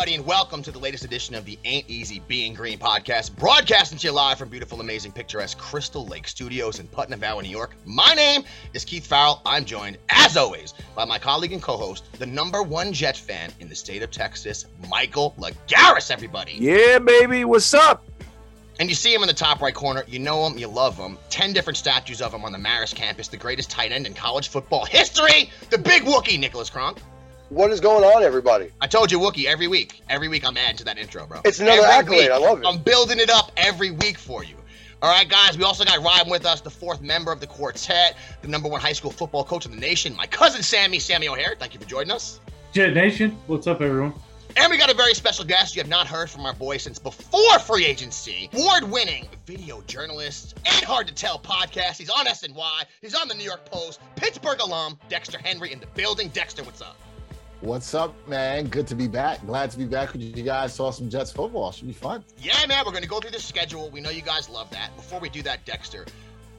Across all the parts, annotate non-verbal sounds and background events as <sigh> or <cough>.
Everybody, and welcome to the latest edition of the Ain't Easy Being Green podcast, broadcasting to you live from beautiful, amazing, picturesque Crystal Lake Studios in Putnam Valley, New York. My name is Keith Farrell. I'm joined, as always, by my colleague and co-host, the number one Jet fan in the state of Texas, Michael Lagaris. Everybody, Yeah, baby. What's up? and you see him in the top right corner. You know him, you love him. Ten different statues of him on the Marist campus, the greatest tight end in college football history, the Big Wookie, Nicholas Kronk. What is going on, everybody? I told you, Wookie, every week. Every week I'm adding to that intro, bro. It's another Every accolade. week. I love it. I'm building it up every week for you. All right, guys, we also got riding with us the fourth member of the quartet, the number one high school football coach in the nation, my cousin Sammy, Sammy O'Hare. Thank you for joining us. Jet Nation, what's up, everyone? And we got a very special guest you have not heard from our boy since before free agency. Award winning video journalist, and Hard to Tell podcast. He's on SNY, he's on the New York Post, Pittsburgh alum, Dexter Henry in the building. Dexter, what's up? What's up, man? Good to be back. Glad to be back with you guys. Saw some Jets football. Should be fun. Yeah, man, we're going to go through the schedule. We know you guys love that. Before we do that, Dexter,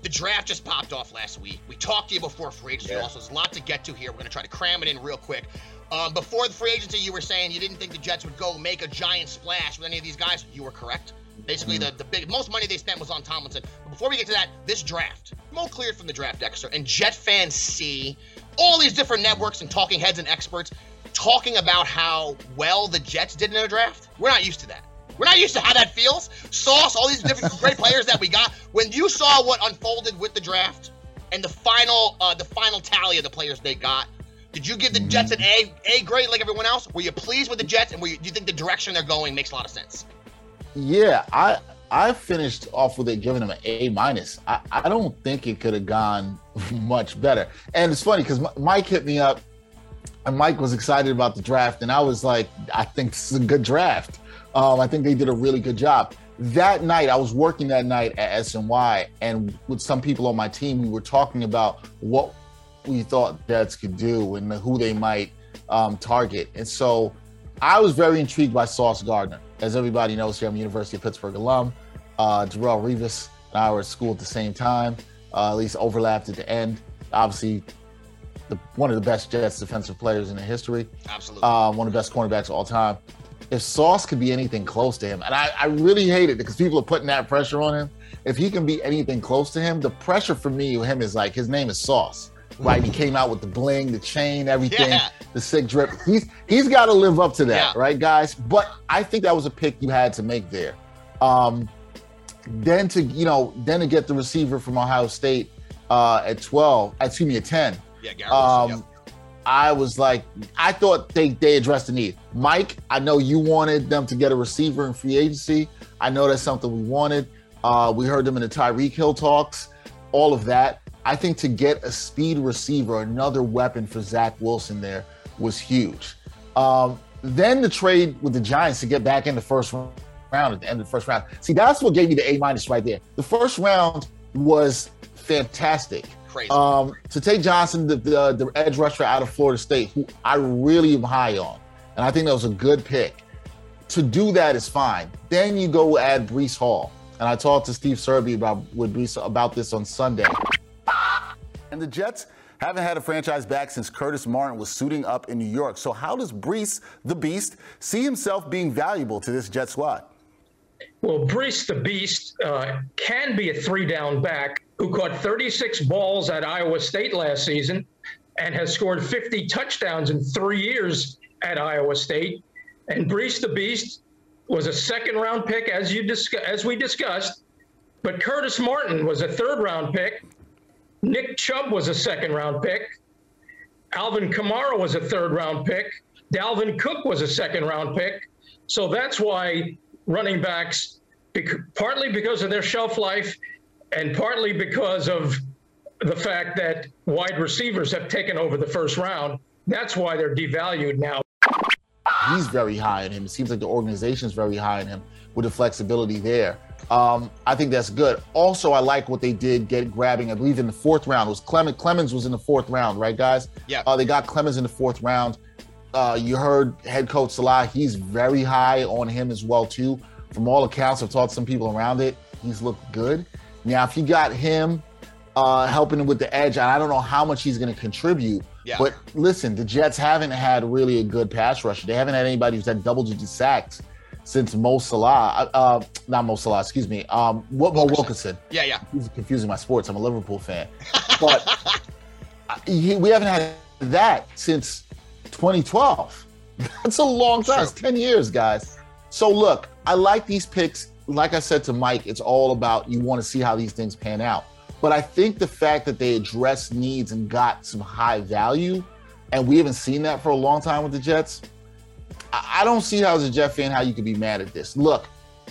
the draft just popped off last week. We talked to you before free agency. Yeah. Also, there's a lot to get to here. We're going to try to cram it in real quick. Um, before the free agency, you were saying you didn't think the Jets would go make a giant splash with any of these guys. You were correct. Basically, the, the big most money they spent was on Tomlinson. But before we get to that, this draft, Mo cleared from the draft, Dexter, and Jet fans see all these different networks and talking heads and experts talking about how well the Jets did in their draft. We're not used to that. We're not used to how that feels. Sauce, all these different great players that we got. When you saw what unfolded with the draft and the final, uh, the final tally of the players they got, did you give the Jets an A, A grade like everyone else? Were you pleased with the Jets, and you, do you think the direction they're going makes a lot of sense? Yeah, I I finished off with it giving them an A minus. I, I don't think it could have gone <laughs> much better. And it's funny because Mike hit me up, and Mike was excited about the draft, and I was like, I think this is a good draft. Um, I think they did a really good job. That night, I was working that night at SNY, and with some people on my team, we were talking about what we thought Jets could do and who they might um, target. And so I was very intrigued by Sauce Gardner. As everybody knows here, I'm a University of Pittsburgh alum. Uh, Darrelle Revis and I were at school at the same time, uh, at least overlapped at the end. Obviously, the, one of the best Jets defensive players in the history, Absolutely. um, one of the best cornerbacks of all time. If Sauce could be anything close to him, and I, I really hate it because people are putting that pressure on him. If he can be anything close to him, the pressure for me with him is like his name is Sauce, right? he came out with the bling, the chain, everything, Yeah. the sick drip. He's he's got to live up to that, Yeah. right, guys? But I think that was a pick you had to make there. Um, then to you know, then to get the receiver from Ohio State uh, at twelve, excuse me, at ten. Yeah, Garrett Wilson, Um, yep. I was like, I thought they they addressed the need. Mike, I know you wanted them to get a receiver in free agency. I know that's something we wanted. Uh, we heard them in the Tyreek Hill talks, all of that. I think to get a speed receiver, another weapon for Zach Wilson there was huge. Um, then the trade with the Giants to get back in the first round at the end of the first round. See, that's what gave me the A minus right there. The first round was fantastic. Crazy. Um, to take Johnson, the, the the edge rusher out of Florida State, who I really am high on, and I think that was a good pick. To do that is fine. Then you go add Breece Hall, and I talked to Steve Serby about with Breece about this on Sunday. And the Jets haven't had a franchise back since Curtis Martin was suiting up in New York. So how does Breece, the Beast, see himself being valuable to this Jet squad? Well, Breece the Beast uh, can be a three down back who caught 36 balls at Iowa State last season and has scored 50 touchdowns in three years at Iowa State. And Breece the Beast was a second round pick, as you discuss, as we discussed. But Curtis Martin was a third round pick. Nick Chubb was a second round pick. Alvin Kamara was a third round pick. Dalvin Cook was a second round pick. So that's why running backs, partly because of their shelf life and partly because of the fact that wide receivers have taken over the first round, that's why they're devalued now. He's very high in him. It seems like the organization is very high in him with the flexibility there. Um, I think that's good. Also, I like what they did get grabbing. I believe in the fourth round it was Clement. Clemons was in the fourth round, right, guys? Yeah. Uh, they got Clemons in the fourth round. Uh, you heard head coach Saleh. He's very high on him as well too. From all accounts, I've talked to some people around it. He's looked good. Now, if you got him uh, helping him with the edge, I don't know how much he's going to contribute. Yeah. But listen, the Jets haven't had really a good pass rush. They haven't had anybody who's had double-digit sacks since Mo Salah, uh, uh, not Mo Salah, excuse me, um, what Mo Wilkerson. Yeah, yeah. He's confusing my sports. I'm a Liverpool fan, <laughs> but he, we haven't had that since 2012. <laughs> That's a long time. It's 10 years, guys. So look, I like these picks. Like I said to Mike, it's all about you want to see how these things pan out. But I think the fact that they addressed needs and got some high value, and we haven't seen that for a long time with the Jets, I don't see how as a Jet fan how you could be mad at this. Look,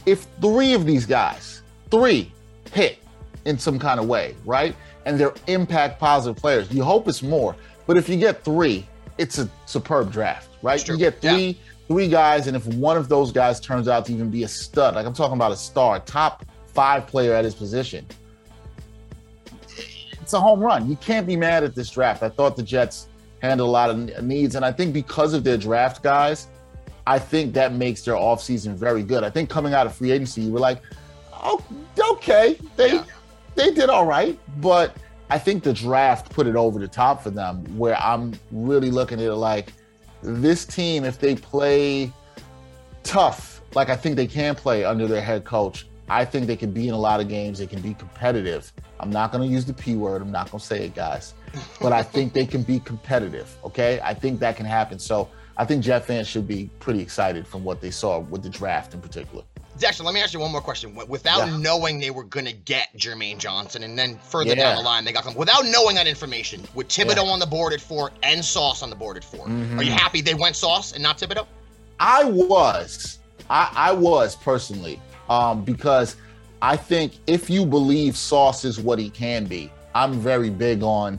if three of these guys, three, hit in some kind of way, right? And they're impact positive players, you hope it's more. But if you get three, it's a superb draft, right? You get three, yeah. Three guys, and if one of those guys turns out to even be a stud, like I'm talking about a star, top five player at his position, it's a home run. You can't be mad at this draft. I thought the Jets handled a lot of needs, and I think because of their draft guys, I think that makes their offseason very good. I think coming out of free agency, you were like, oh, okay, they yeah. they did all right, but I think the draft put it over the top for them. Where I'm really looking at it like this team, if they play tough, like I think they can play under their head coach, I think they can be in a lot of games. They can be competitive. I'm not going to use the P word. I'm not going to say it, guys. <laughs> But I think they can be competitive. Okay. I think that can happen. So I think Jet fans should be pretty excited from what they saw with the draft in particular. Dexter, let me ask you one more question. Without yeah. knowing they were going to get Jermaine Johnson, and then further yeah. down the line they got him, without knowing that information, with Thibodeaux yeah. on the board at four and Sauce on the board at 4 mm-hmm. are you happy they went Sauce and not Thibodeaux? I was. I, I was personally, um, because I think if you believe Sauce is what he can be, I'm very big on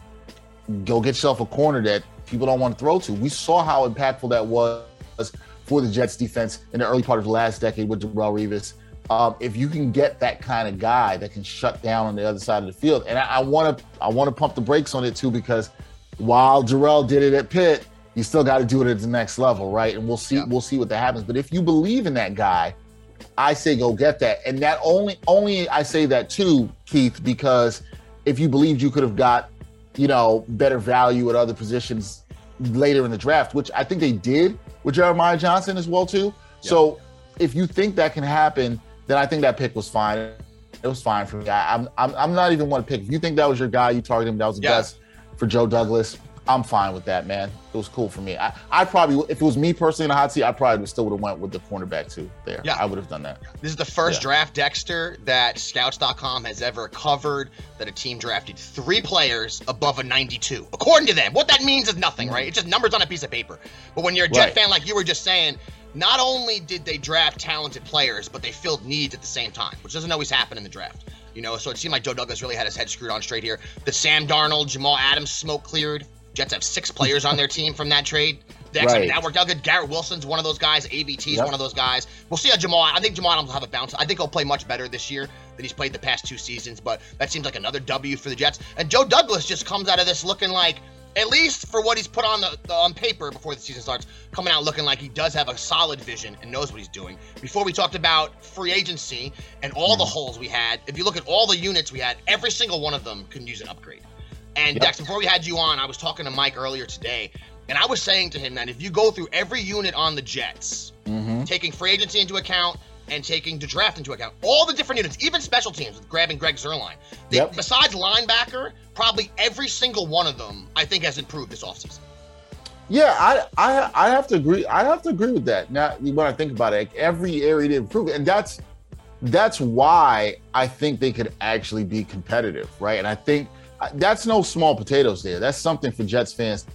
go get yourself a corner that people don't want to throw to. We saw how impactful that was for the Jets defense in the early part of the last decade with Darrelle Revis. Um, if you can get that kind of guy that can shut down on the other side of the field, and I want to, I want to pump the brakes on it too because while Darrelle did it at Pitt, you still got to do it at the next level, right? And we'll see, yeah. we'll see what that happens. But if you believe in that guy, I say go get that. And that only, only I say that too, Keith, because if you believed you could have got, you know, better value at other positions later in the draft, which I think they did with Jeremiah Johnson as well too. So if you think that can happen, then I think that pick was fine. It was fine for me. I, am I'm, I'm not even one to pick. If you think that was your guy, you targeted him, that was the best for Joe Douglas. I'm fine with that, man. It was cool for me. I, I probably, if it was me personally in the hot seat, I probably still would have went with the cornerback too. There, yeah, I would have done that. This is the first yeah. draft, Dexter, that Scouts.com has ever covered that a team drafted three players above a 92, according to them. What that means is nothing, right? It's just numbers on a piece of paper. But when you're a Jet right. fan, like you were just saying, not only did they draft talented players, but they filled needs at the same time, which doesn't always happen in the draft. You know, so it seemed like Joe Douglas really had his head screwed on straight here. The Sam Darnold, Jamal Adams smoke cleared. Jets have six players on their team from that trade. right. that worked out good. Garrett Wilson's one of those guys. AVT's yep. one of those guys. We'll see how Jamal. I think Jamal Adams will have a bounce. I think he'll play much better this year than he's played the past two seasons. But that seems like another W for the Jets. And Joe Douglas just comes out of this looking like, at least for what he's put on the, the on paper before the season starts, coming out looking like he does have a solid vision and knows what he's doing. Before we talked about free agency and all mm. the holes we had, if you look at all the units we had, every single one of them can use an upgrade. And yep. Dex, before we had you on, I was talking to Mike earlier today, and I was saying to him that if you go through every unit on the Jets, mm-hmm. taking free agency into account and taking the draft into account, all the different units, even special teams with grabbing Greg Zuerlein, they, yep. besides linebacker, probably every single one of them, I think, has improved this offseason. Yeah, I, I I have to agree. I have to agree with that. Now, when I think about it, every area to improve, and that's that's why I think they could actually be competitive, right? And I think that's no small potatoes there. That's something for Jets fans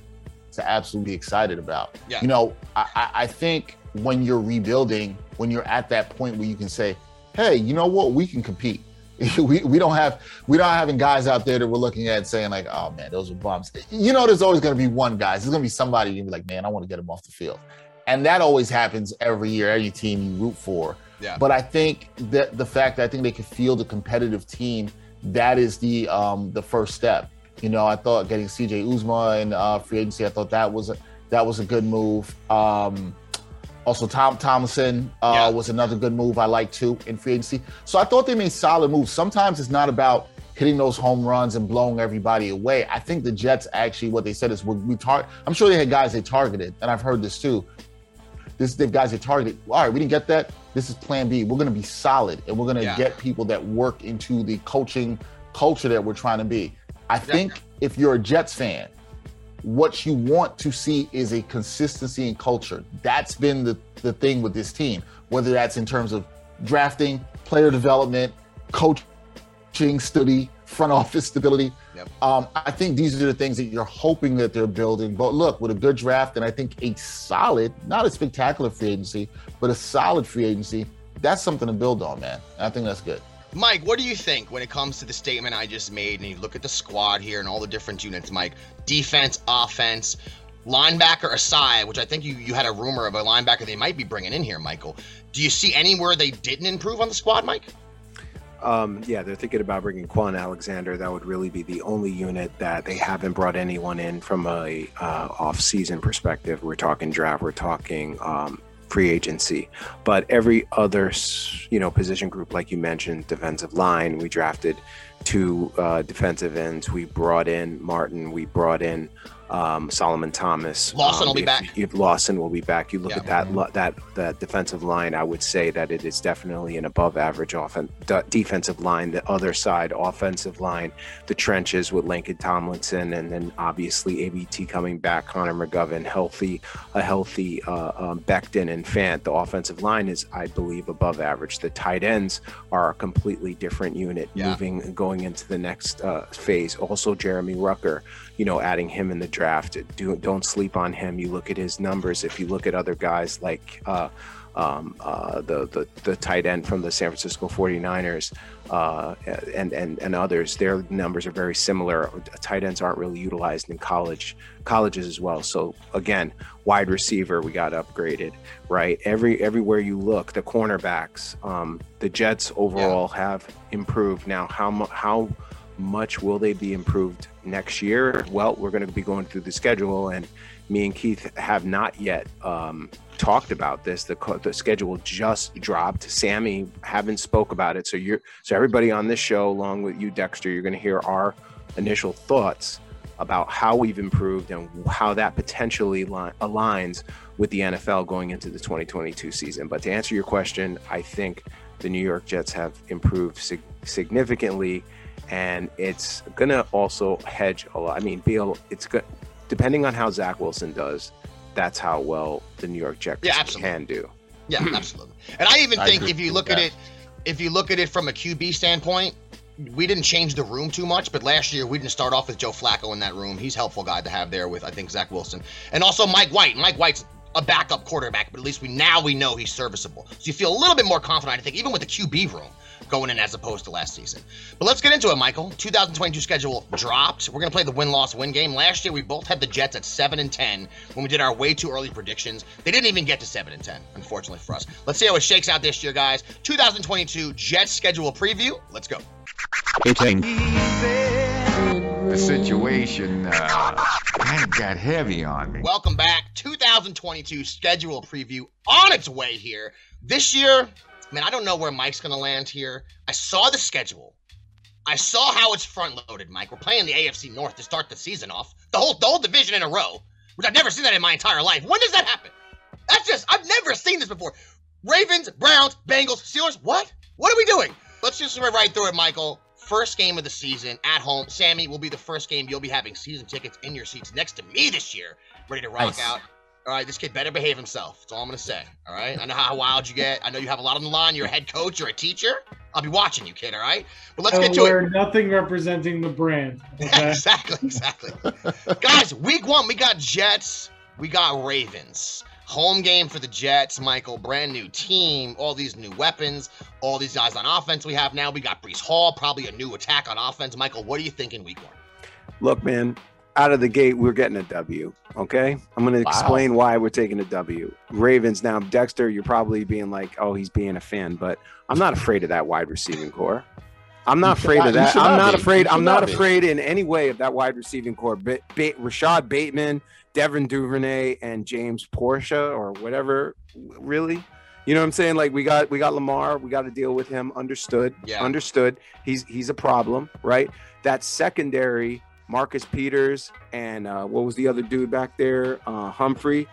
to absolutely be excited about. Yeah. You know, I, I- think when you're rebuilding, when you're at that point where you can say, "Hey, you know what? We can compete." <laughs> we, we don't have we don't having guys out there that we're looking at saying like, "Oh man, those are bums." You know, there's always going to be one guy. There's going to be somebody you be like, "Man, I want to get him off the field," and that always happens every year. Every team you root for. Yeah. But I think that the fact that I think they could field a competitive team, that is the um the first step. You know, I thought getting CJ Uzomah in uh, free agency, I thought that was a that was a good move. Um, also, Tom Tomlinson uh, Yeah. was another good move I like too in free agency. So I thought they made solid moves. Sometimes it's not about hitting those home runs and blowing everybody away. I think the Jets actually, what they said is, we, we tar- I'm sure they had guys they targeted, and I've heard this too. This is the guys they targeted. All right, we didn't get that. This is Plan B. We're going to be solid, and we're going to Yeah. get people that work into the coaching culture that we're trying to be. I think if you're a Jets fan, what you want to see is a consistency in culture. That's been the, the thing with this team, whether that's in terms of drafting, player development, coaching study, front office stability. Yep. Um, I think these are the things that you're hoping that they're building. But look, with a good draft and I think a solid, not a spectacular free agency, but a solid free agency, that's something to build on, man. I think that's good. Mike, what do you think when it comes to the statement I just made? And you look at the squad here and all the different units, Mike. Defense, offense, linebacker aside, which I think you, you had a rumor of a linebacker they might be bringing in here, Michael. Do you see anywhere they didn't improve on the squad, Mike? Um, yeah, they're thinking about bringing Kwon Alexander. That would really be the only unit that they haven't brought anyone in from a uh, off-season perspective. We're talking draft. We're talking um, free agency. But every other, you know, position group, like you mentioned, defensive line, we drafted two uh, defensive ends. We brought in Martin. We brought in um, Solomon Thomas. Lawson Um, will be if- back. If Lawson will be back, you look Yeah. at that that that defensive line. I would say that it is definitely an above average offen- de- defensive line. The other side, offensive line, the trenches with Laken Tomlinson, and then obviously AVT coming back, Connor McGovern, healthy, a healthy uh, um, Becton and Fant. The offensive line is, I believe, above average. The tight ends are a completely different unit, Yeah. moving and going into the next uh, phase. Also, Jeremy Ruckert you know, adding him in the draft. Do, don't sleep on him. You look at his numbers. If you look at other guys like uh, um, uh, the, the the tight end from the San Francisco 49ers uh, and, and and others, their numbers are very similar. Tight ends aren't really utilized in college colleges as well. So again, wide receiver we got upgraded, right? Every everywhere you look, the cornerbacks, um, the Jets overall have improved. Now, how how much will they be improved next year? Well, we're going to be going through the schedule, and me and Keith have not yet um, talked about this. The, the schedule just dropped. Sammy haven't spoke about it, so you're so everybody on this show, along with you, Dexter, you're going to hear our initial thoughts about how we've improved and how that potentially li- aligns with the NFL going into the 2022 season. But to answer your question, I think the New York Jets have improved sig- significantly and it's gonna also hedge a lot. I mean, be a, it's good depending on how Zach Wilson does. That's how well the New York Jets Yeah, can do. Yeah, hmm. absolutely. And I even I think agree if you with look at that. it, if you look at it from a QB standpoint, we didn't change the room too much, but last year we didn't start off with Joe Flacco in that room. He's a helpful guy to have there with I think Zach Wilson and also Mike White. Mike White's a backup quarterback, but at least we now we know he's serviceable. So you feel a little bit more confident, I think, even with the QB room going in as opposed to last season. But let's get into it, Michael. 2022 schedule dropped. We're gonna play the win-loss win game. Last year we both had the Jets at seven and ten when we did our way too early predictions. They didn't even get to seven and ten, unfortunately for us. Let's see how it shakes out this year, guys. 2022 Jets schedule preview. Let's go. The situation uh, kind of got heavy on me. Welcome back. 2022 schedule preview on its way here. This year, man, I don't know where Mike's going to land here. I saw the schedule. I saw how it's front loaded, Mike. We're playing the AFC North to start the season off. The whole the whole division in a row, which I've never seen that in my entire life. When does that happen? That's just I've never seen this before. Ravens, Browns, Bengals, Steelers. What? What are we doing? Let's just run right through it, Michael. First game of the season at home. Sammy will be the first game you'll be having season tickets in your seats next to me this year, ready to rock Nice. out. All right, this kid better behave himself. That's all I'm gonna say. All right. I know how wild you get. I know you have a lot on the line. You're a head coach. You're a teacher. I'll be watching you, kid. All right. But let's I get will to it. wear nothing representing the brand. <laughs> Okay? exactly, exactly. Guys, week one, we got Jets, we got Ravens. Home game for the Jets, Michael. Brand new team, all these new weapons, all these guys on offense we have now. We got Breece Hall, probably a new attack on offense. Michael, what are you thinking week one? Look, man, out of the gate, we're getting a W. Okay. I'm going to Wow. explain why we're taking a W. Ravens. Now, Dexter, you're probably being like, oh, he's being a fan, but I'm not afraid of that wide receiving core. I'm not afraid not- of that. I'm not not afraid. I'm not not afraid in any way of that wide receiving core. Ba- ba- Rashod Bateman, Devin Duvernay, and James Portia, or whatever. Really, you know what I'm saying? Like we got we got Lamar. We got to deal with him. Understood. Yeah. Understood. He's he's a problem, right? That secondary, Marcus Peters, and uh, what was the other dude back there? Uh, Humphrey.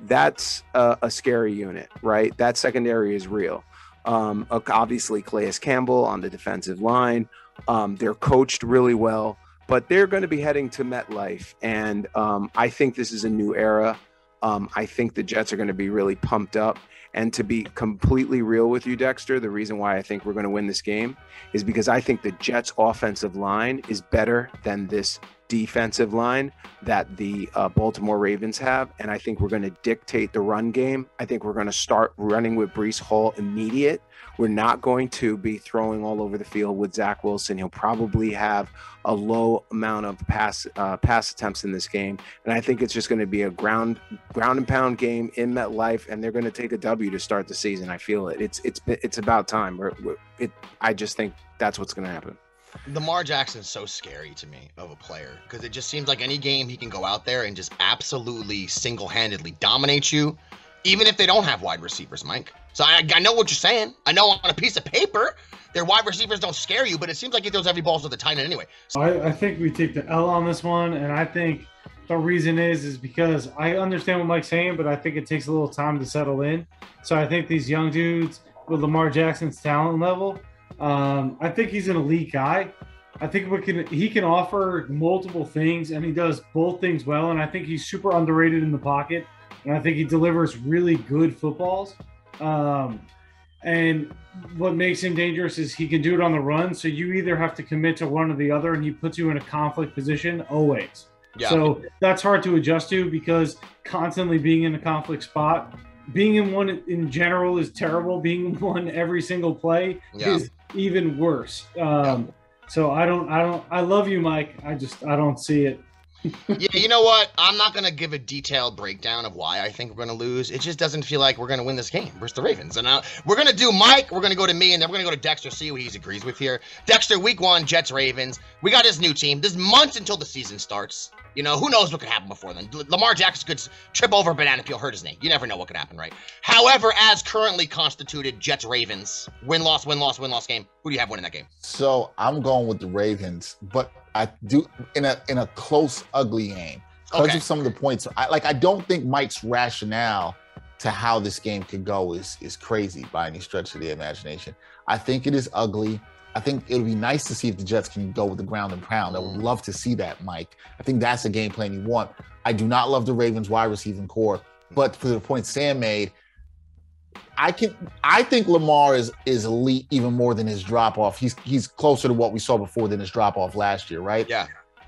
That's a, a scary unit, right? That secondary is real. Um, obviously, Calais Campbell on the defensive line. Um, they're coached really well, but they're going to be heading to MetLife, and um, I think this is a new era. Um, I think the Jets are going to be really pumped up. And to be completely real with you, Dexter, the reason why I think we're going to win this game is because I think the Jets' offensive line is better than this defensive line that the uh, Baltimore Ravens have. And I think we're going to dictate the run game. I think we're going to start running with Breece Hall immediate. We're not going to be throwing all over the field with Zach Wilson. He'll probably have a low amount of pass uh, pass attempts in this game, and I think it's just going to be a ground ground and pound game in MetLife, and they're going to take a W to start the season. I feel it. It's it's it's about time. We're, we're, it. I just think that's what's going to happen. Lamar Jackson's so scary to me of a player because it just seems like any game he can go out there and just absolutely single-handedly dominate you, even if they don't have wide receivers, Mike. So I, I know what you're saying. I know on a piece of paper their wide receivers don't scare you, but it seems like he throws every ball to the tight end anyway. So I, I think we take the L on this one, and I think the reason is is because I understand what Mike's saying, but I think it takes a little time to settle in. So I think these young dudes with Lamar Jackson's talent level, um, I think he's an elite guy. I think we can he can offer multiple things, and he does both things well. And I think he's super underrated in the pocket, and I think he delivers really good footballs. Um, and what makes him dangerous is he can do it on the run. So you either have to commit to one or the other, and he puts you in a conflict position always. Yeah. So that's hard to adjust to because constantly being in a conflict spot, being in one in general is terrible. Being in one every single play Yeah. is even worse. Um, So I don't, I don't, I love you, Mike. I just, I don't see it. Yeah, you know what? I'm not gonna give a detailed breakdown of why I think we're gonna lose. It just doesn't feel like we're gonna win this game versus the Ravens. And uh, we're gonna do Mike. We're gonna go to me, and then we're gonna go to Dexter. See what he agrees with here. Dexter, week one, Jets Ravens. We got his new team. There's months until the season starts. You know, who knows what could happen before then? Lamar Jackson could trip over a banana peel, hurt his knee. You never know what could happen, right? However, as currently constituted, Jets Ravens win loss win loss win loss game. Who do you have winning that game? So I'm going with the Ravens, but I do in a in a close, ugly game because Okay. of some of the points. I like. I don't think Mike's rationale to how this game could go is is crazy by any stretch of the imagination. I think it is ugly. I think it would be nice to see if the Jets can go with the ground and pound. I would love to see that, Mike. I think that's the game plan you want. I do not love the Ravens wide receiving core, but for the point Sam made, I can I think Lamar is is elite even more than his drop off. He's he's closer to what we saw before than his drop off last year, right? Yeah.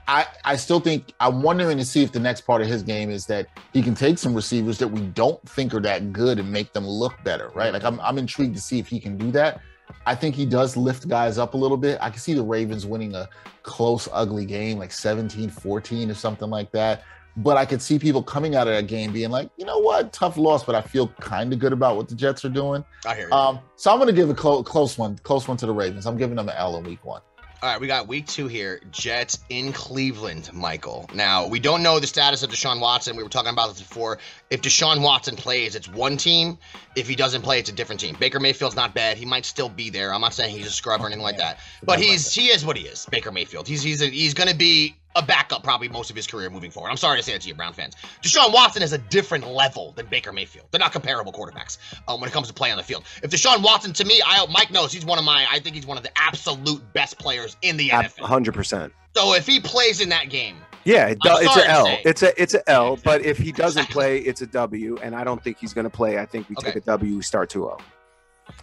I, I still think I'm wondering to see if the next part of his game is that he can take some receivers that we don't think are that good and make them look better, right? Like I'm I'm intrigued to see if he can do that. I think he does lift guys up a little bit. I can see the Ravens winning a close, ugly game, like 17 14 or something like that. But I could see people coming out of that game being like, you know what, tough loss, but I feel kind of good about what the Jets are doing. I hear you. Um, so I'm going to give a clo- close one, close one to the Ravens. I'm giving them an L in week one. All right, we got week two here. Jets in Cleveland, Michael. Now, we don't know the status of Deshaun Watson. We were talking about this before. If Deshaun Watson plays, it's one team. If he doesn't play, it's a different team. Baker Mayfield's not bad. He might still be there. I'm not saying he's a scrub or anything like that. But he's he is what he is, Baker Mayfield. He's he's a, he's going to be a backup probably most of his career moving forward. I'm sorry to say that to you, Brown fans. Deshaun Watson is a different level than Baker Mayfield. They're not comparable quarterbacks um, when it comes to play on the field. If Deshaun Watson, to me, I Mike knows he's one of my. I think he's one of the absolute best players in the NFL. Hundred percent. So if he plays in that game, Yeah, it, I'm it's sorry an L. say. It's a it's a L. But if he doesn't play, it's a W. And I don't think he's going to play. I think we take a W. We start 2-0.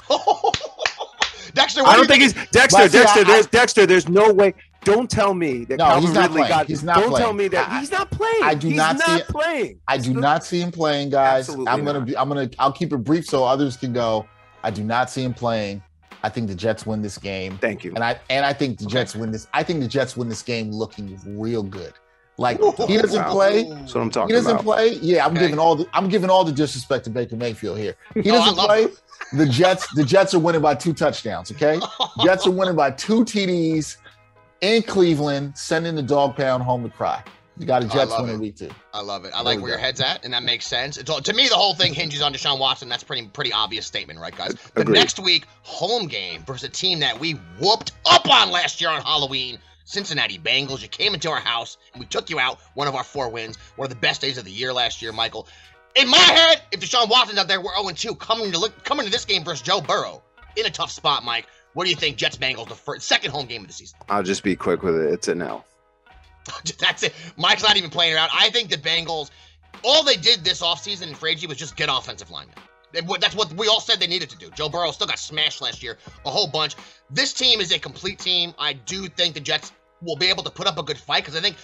<laughs> Dexter, what I do don't you think he's Dexter. But see, Dexter, I- there's Dexter. There's no way. Don't tell me that No, Calvin he's not Ridley playing. got. He's not don't tell me that I- he's not playing. I do he's not not see it. playing. I do not see him playing, guys. Absolutely I'm gonna not. be. I'm gonna. I'll keep it brief so others can go. I do not see him playing. I think the Jets win this game, Thank you. and I and I think the Jets win this. I think the Jets win this game looking real good. Like he doesn't Wow. play. That's what I'm talking. About. He doesn't about. play. Yeah, I'm Okay. giving all the. I'm giving all the disrespect to Baker Mayfield here. <laughs> He doesn't love play. him. The Jets. The Jets are winning by two touchdowns. Okay. <laughs> Jets are winning by two TDs in Cleveland, sending the dog pound home to cry. You got a oh, I Jets win in week two. I love it. I There like where your head's at, and that makes sense. It's all, to me, the whole thing hinges on Deshaun Watson. That's pretty pretty obvious statement, right, guys? The Agreed. next week, home game versus a team that we whooped up on last year on Halloween. Cincinnati Bengals. You came into our house and we took you out. One of our four wins. One of the best days of the year last year, Michael. In my head, if Deshaun Watson's out there, we're 0-2 coming to look coming to this game versus Joe Burrow in a tough spot, Mike. What do you think? Jets Bengals, the first, second home game of the season. I'll just be quick with it. It's an L. <laughs> That's it. Mike's not even playing around. I think the Bengals, all they did this offseason in free agency was just get offensive linemen. That's what we all said they needed to do. Joe Burrow still got smashed last year, a whole bunch. This team is a complete team. I do think the Jets will be able to put up a good fight because I think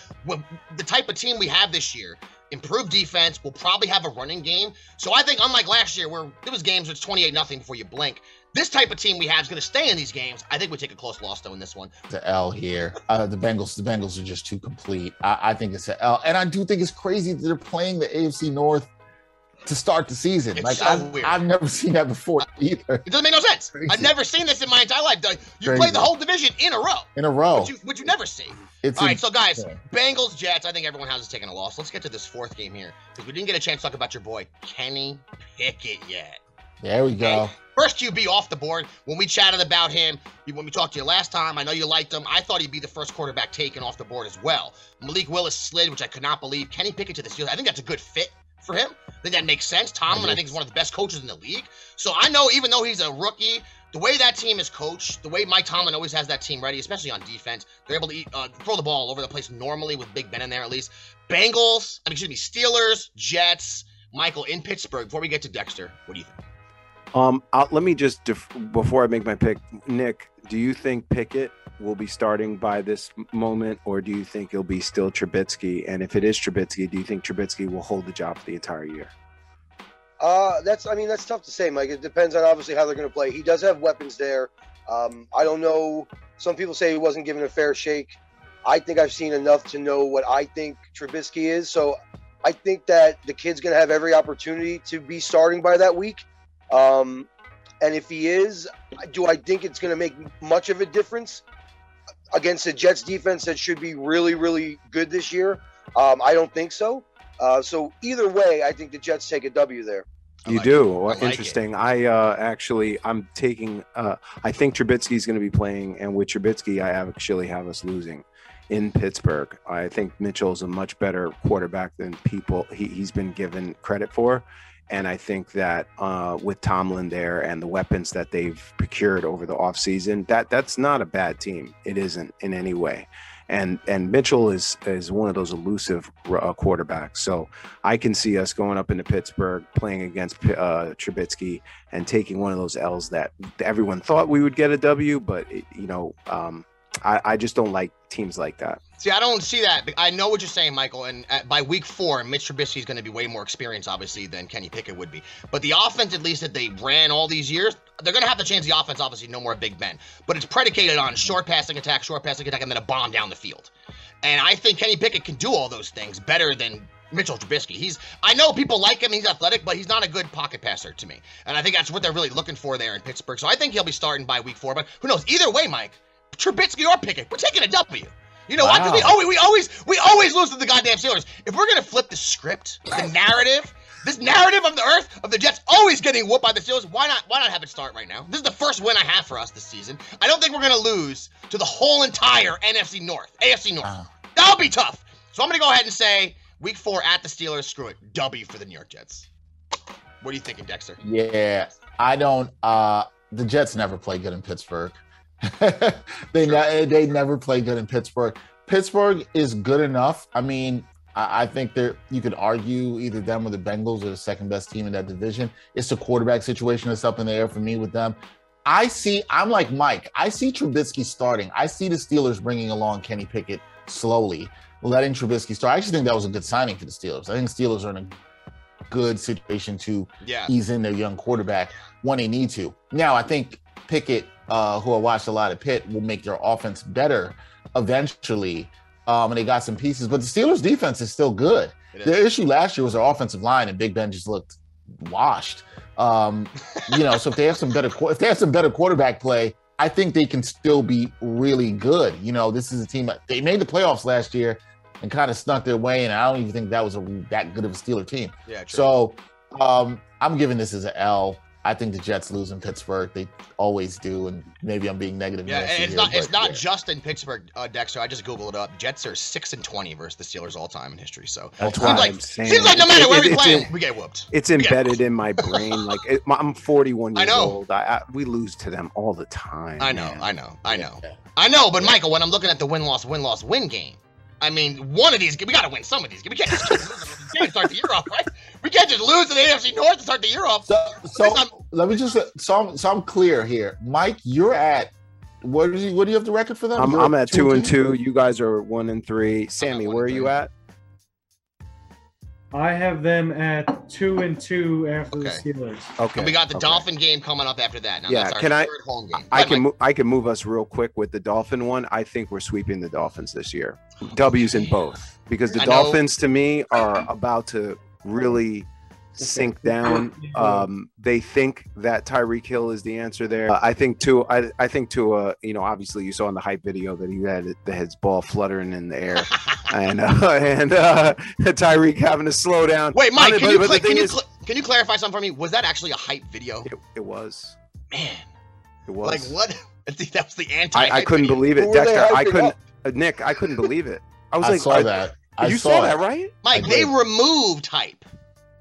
the type of team we have this year, improved defense, will probably have a running game. So I think unlike last year where there was games it's 28 nothing before you blink, this type of team we have is going to stay in these games. I think we take a close loss though in this one. It's L here. Uh, the Bengals, the Bengals are just too complete. I, I think it's a L, and I do think it's crazy that they're playing the AFC North to start the season. It's like so I've, weird. I've never seen that before <laughs> either. It doesn't make no sense. Crazy. I've never seen this in my entire life. You Crazy. play the whole division in a row, In a row, which you, which you never see. it's All in- so guys. Bengals, Jets. I think everyone has us taking a loss. Let's get to this fourth game here because we didn't get a chance to talk about your boy Kenny Pickett yet. there we go. First QB off the board. When we chatted about him, when we talked to you last time, I know you liked him. I thought he'd be the first quarterback taken off the board as well. Malik Willis slid, which I could not believe. Kenny Pickett to the Steelers. I think that's a good fit for him. I think that makes sense. Tomlin, I think, is one of the best coaches in the league. So I know, even though he's a rookie, the way that team is coached, the way Mike Tomlin always has that team ready, especially on defense, they're able to eat, uh, throw the ball all over the place normally with Big Ben in there at least. Bengals, I mean, excuse me, Steelers, Jets, Michael in Pittsburgh. Before we get to Dexter, what do you think? Um, I'll, let me just def- before I make my pick, Nick. Do you think Pickett will be starting by this moment, or do you think it'll be still Trubisky? And if it is Trubisky, do you think Trubisky will hold the job for the entire year? Uh, that's I mean that's tough to say, Mike. It depends on obviously how they're going to play. He does have weapons there. Um, I don't know. Some people say he wasn't given a fair shake. I think I've seen enough to know what I think Trubisky is. So I think that the kid's going to have every opportunity to be starting by that week. Um, and if he is, do I think it's going to make much of a difference against the Jets defense that should be really, really good this year? Um, I don't think so. Uh, so either way, I think the Jets take a W there. I You like do. it. I Well, like it. Interesting. I uh, actually, I'm taking. Uh, I think Trubisky's going to be playing, and with Trubisky, I actually have us losing in Pittsburgh. I think Mitchell's a much better quarterback than people he, he's been given credit for, and I think that uh, with Tomlin there and the weapons that they've procured over the offseason, that that's not a bad team. It isn't in any way. And and Mitchell is is one of those elusive uh, quarterbacks. So I can see us going up into Pittsburgh, playing against uh, Trubisky, and taking one of those L's that everyone thought we would get a W, but it, you know, um, I, I just don't like teams like that. See, I don't see that. I know what you're saying, Michael. And at, by week four, Mitch Trubisky is going to be way more experienced, obviously, than Kenny Pickett would be. But the offense, at least that they ran all these years, they're going to have to change the offense. Obviously, no more Big Ben. But it's predicated on short passing attack, short passing attack, and then a bomb down the field. And I think Kenny Pickett can do all those things better than Mitchell Trubisky. He's I know people like him, he's athletic, but he's not a good pocket passer to me. And I think that's what they're really looking for there in Pittsburgh. So I think he'll be starting by week four. But who knows? Either way, Mike, Trubisky or Pickett, we're taking a W. You know why? 'Cause we, Wow. always, we always we always lose to the goddamn Steelers. If we're gonna flip the script, the narrative, this narrative of the earth of the Jets always getting whooped by the Steelers, why not why not have it start right now? This is the first win I have for us this season. I don't think we're gonna lose to the whole entire NFC North, AFC North. Wow. That'll be tough. So I'm gonna go ahead and say week four at the Steelers. Screw it, W for the New York Jets. What are you thinking, Dexter? Yeah, I don't. Uh, the Jets never play good in Pittsburgh. <laughs> they ne- they never play good in Pittsburgh. Pittsburgh is good enough. I mean, I, I think there you could argue either them or the Bengals are the second best team in that division. It's the quarterback situation that's up in the air for me with them. I see. I'm like Mike. I see Trubisky starting. I see the Steelers bringing along Kenny Pickett slowly, letting Trubisky start. I actually think that was a good signing for the Steelers. I think Steelers are in a good situation to Yeah. ease in their young quarterback when they need to. Now, I think Pickett, uh, who I watched a lot of Pitt, will make their offense better eventually. Um, and they got some pieces, but the Steelers' defense is still good. Is. Their issue last year was their offensive line, and Big Ben just looked washed. Um, <laughs> you know, so if they have some better, if they have some better quarterback play, I think they can still be really good. You know, this is a team that they made the playoffs last year and kind of snuck their way, and I don't even think that was a that good of a Steeler team. Yeah, true. So um, I'm giving this as an L. I think the Jets lose in Pittsburgh. They always do, and maybe I'm being negative. Yeah, and it's here, not it's not yeah. just in Pittsburgh, uh, Dexter. I just googled it up. Jets are six and twenty versus the Steelers all time in history. So That's seems why like I'm saying seems like no matter it- where we it's play, in- we get whooped. It's get embedded in my <laughs> brain. Like it, my, I'm 41 I years know. old. I, I, we lose to them all the time. I know, man. I know, I know, I know. But Michael, when I'm looking at the win loss win loss win game, I mean, one of these we got to win some of these. We can't just keep losing. We can't start the year off, right? We can't just lose to the AFC North to start the year off. So, so let me just so I'm, so I'm clear here, Mike. You're at what is he? What do you have the record for them? I'm, I'm at two and two. You guys are one and three. Sammy, where are you at? I have them at two and two after the Steelers. Okay. And we got the okay. Dolphin game coming up after that. Now Yeah, that's our can I- home game. I can mo- I can move us real quick with the Dolphin one. I think we're sweeping the Dolphins this year. W's in both because the I know. Dolphins to me are about to really sink down. Um, they think that Tyreek Hill is the answer there. Uh, I think too. I, I think to uh, you know, obviously you saw in the hype video that he had the, his ball fluttering in the air, <laughs> and <laughs> uh, and uh, Tyreek having to slow down. Wait, Mike, But- can you, but the cl- can, you is- cl- can you clarify something for me? Was that actually a hype video? It, it was. Man, It was. like what? <laughs> that was the anti. I, I couldn't believe it, Who Dexter. I couldn't. up? Uh, <laughs> Nick, I couldn't believe it. I was I like, saw I- that. I you saw saw that, right? Mike, they removed hype.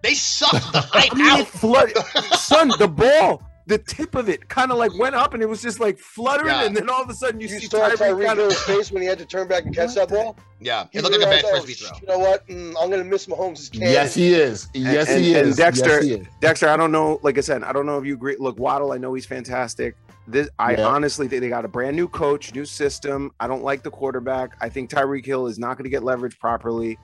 They sucked the hype I mean, out. flood, son, the ball, the tip of it kind of like went up and it was just like fluttering, Yeah. and then all of a sudden you, You see saw Tyreek Tyreek kind Hill's of. face when he had to turn back and catch that ball. Yeah, He it looked like a bad realized, first oh, free throw. You know what? Mm, I'm gonna miss Mahomes' can. Yes, he is. Yes, and, he and is. Dexter, Yes, he is. Dexter, I don't know. Like I said, I don't know if you agree. Look, Waddle, I know he's fantastic. This, I Yeah. honestly think they got a brand new coach, new system. I don't like the quarterback. I think Tyreek Hill is not going to get leverage properly,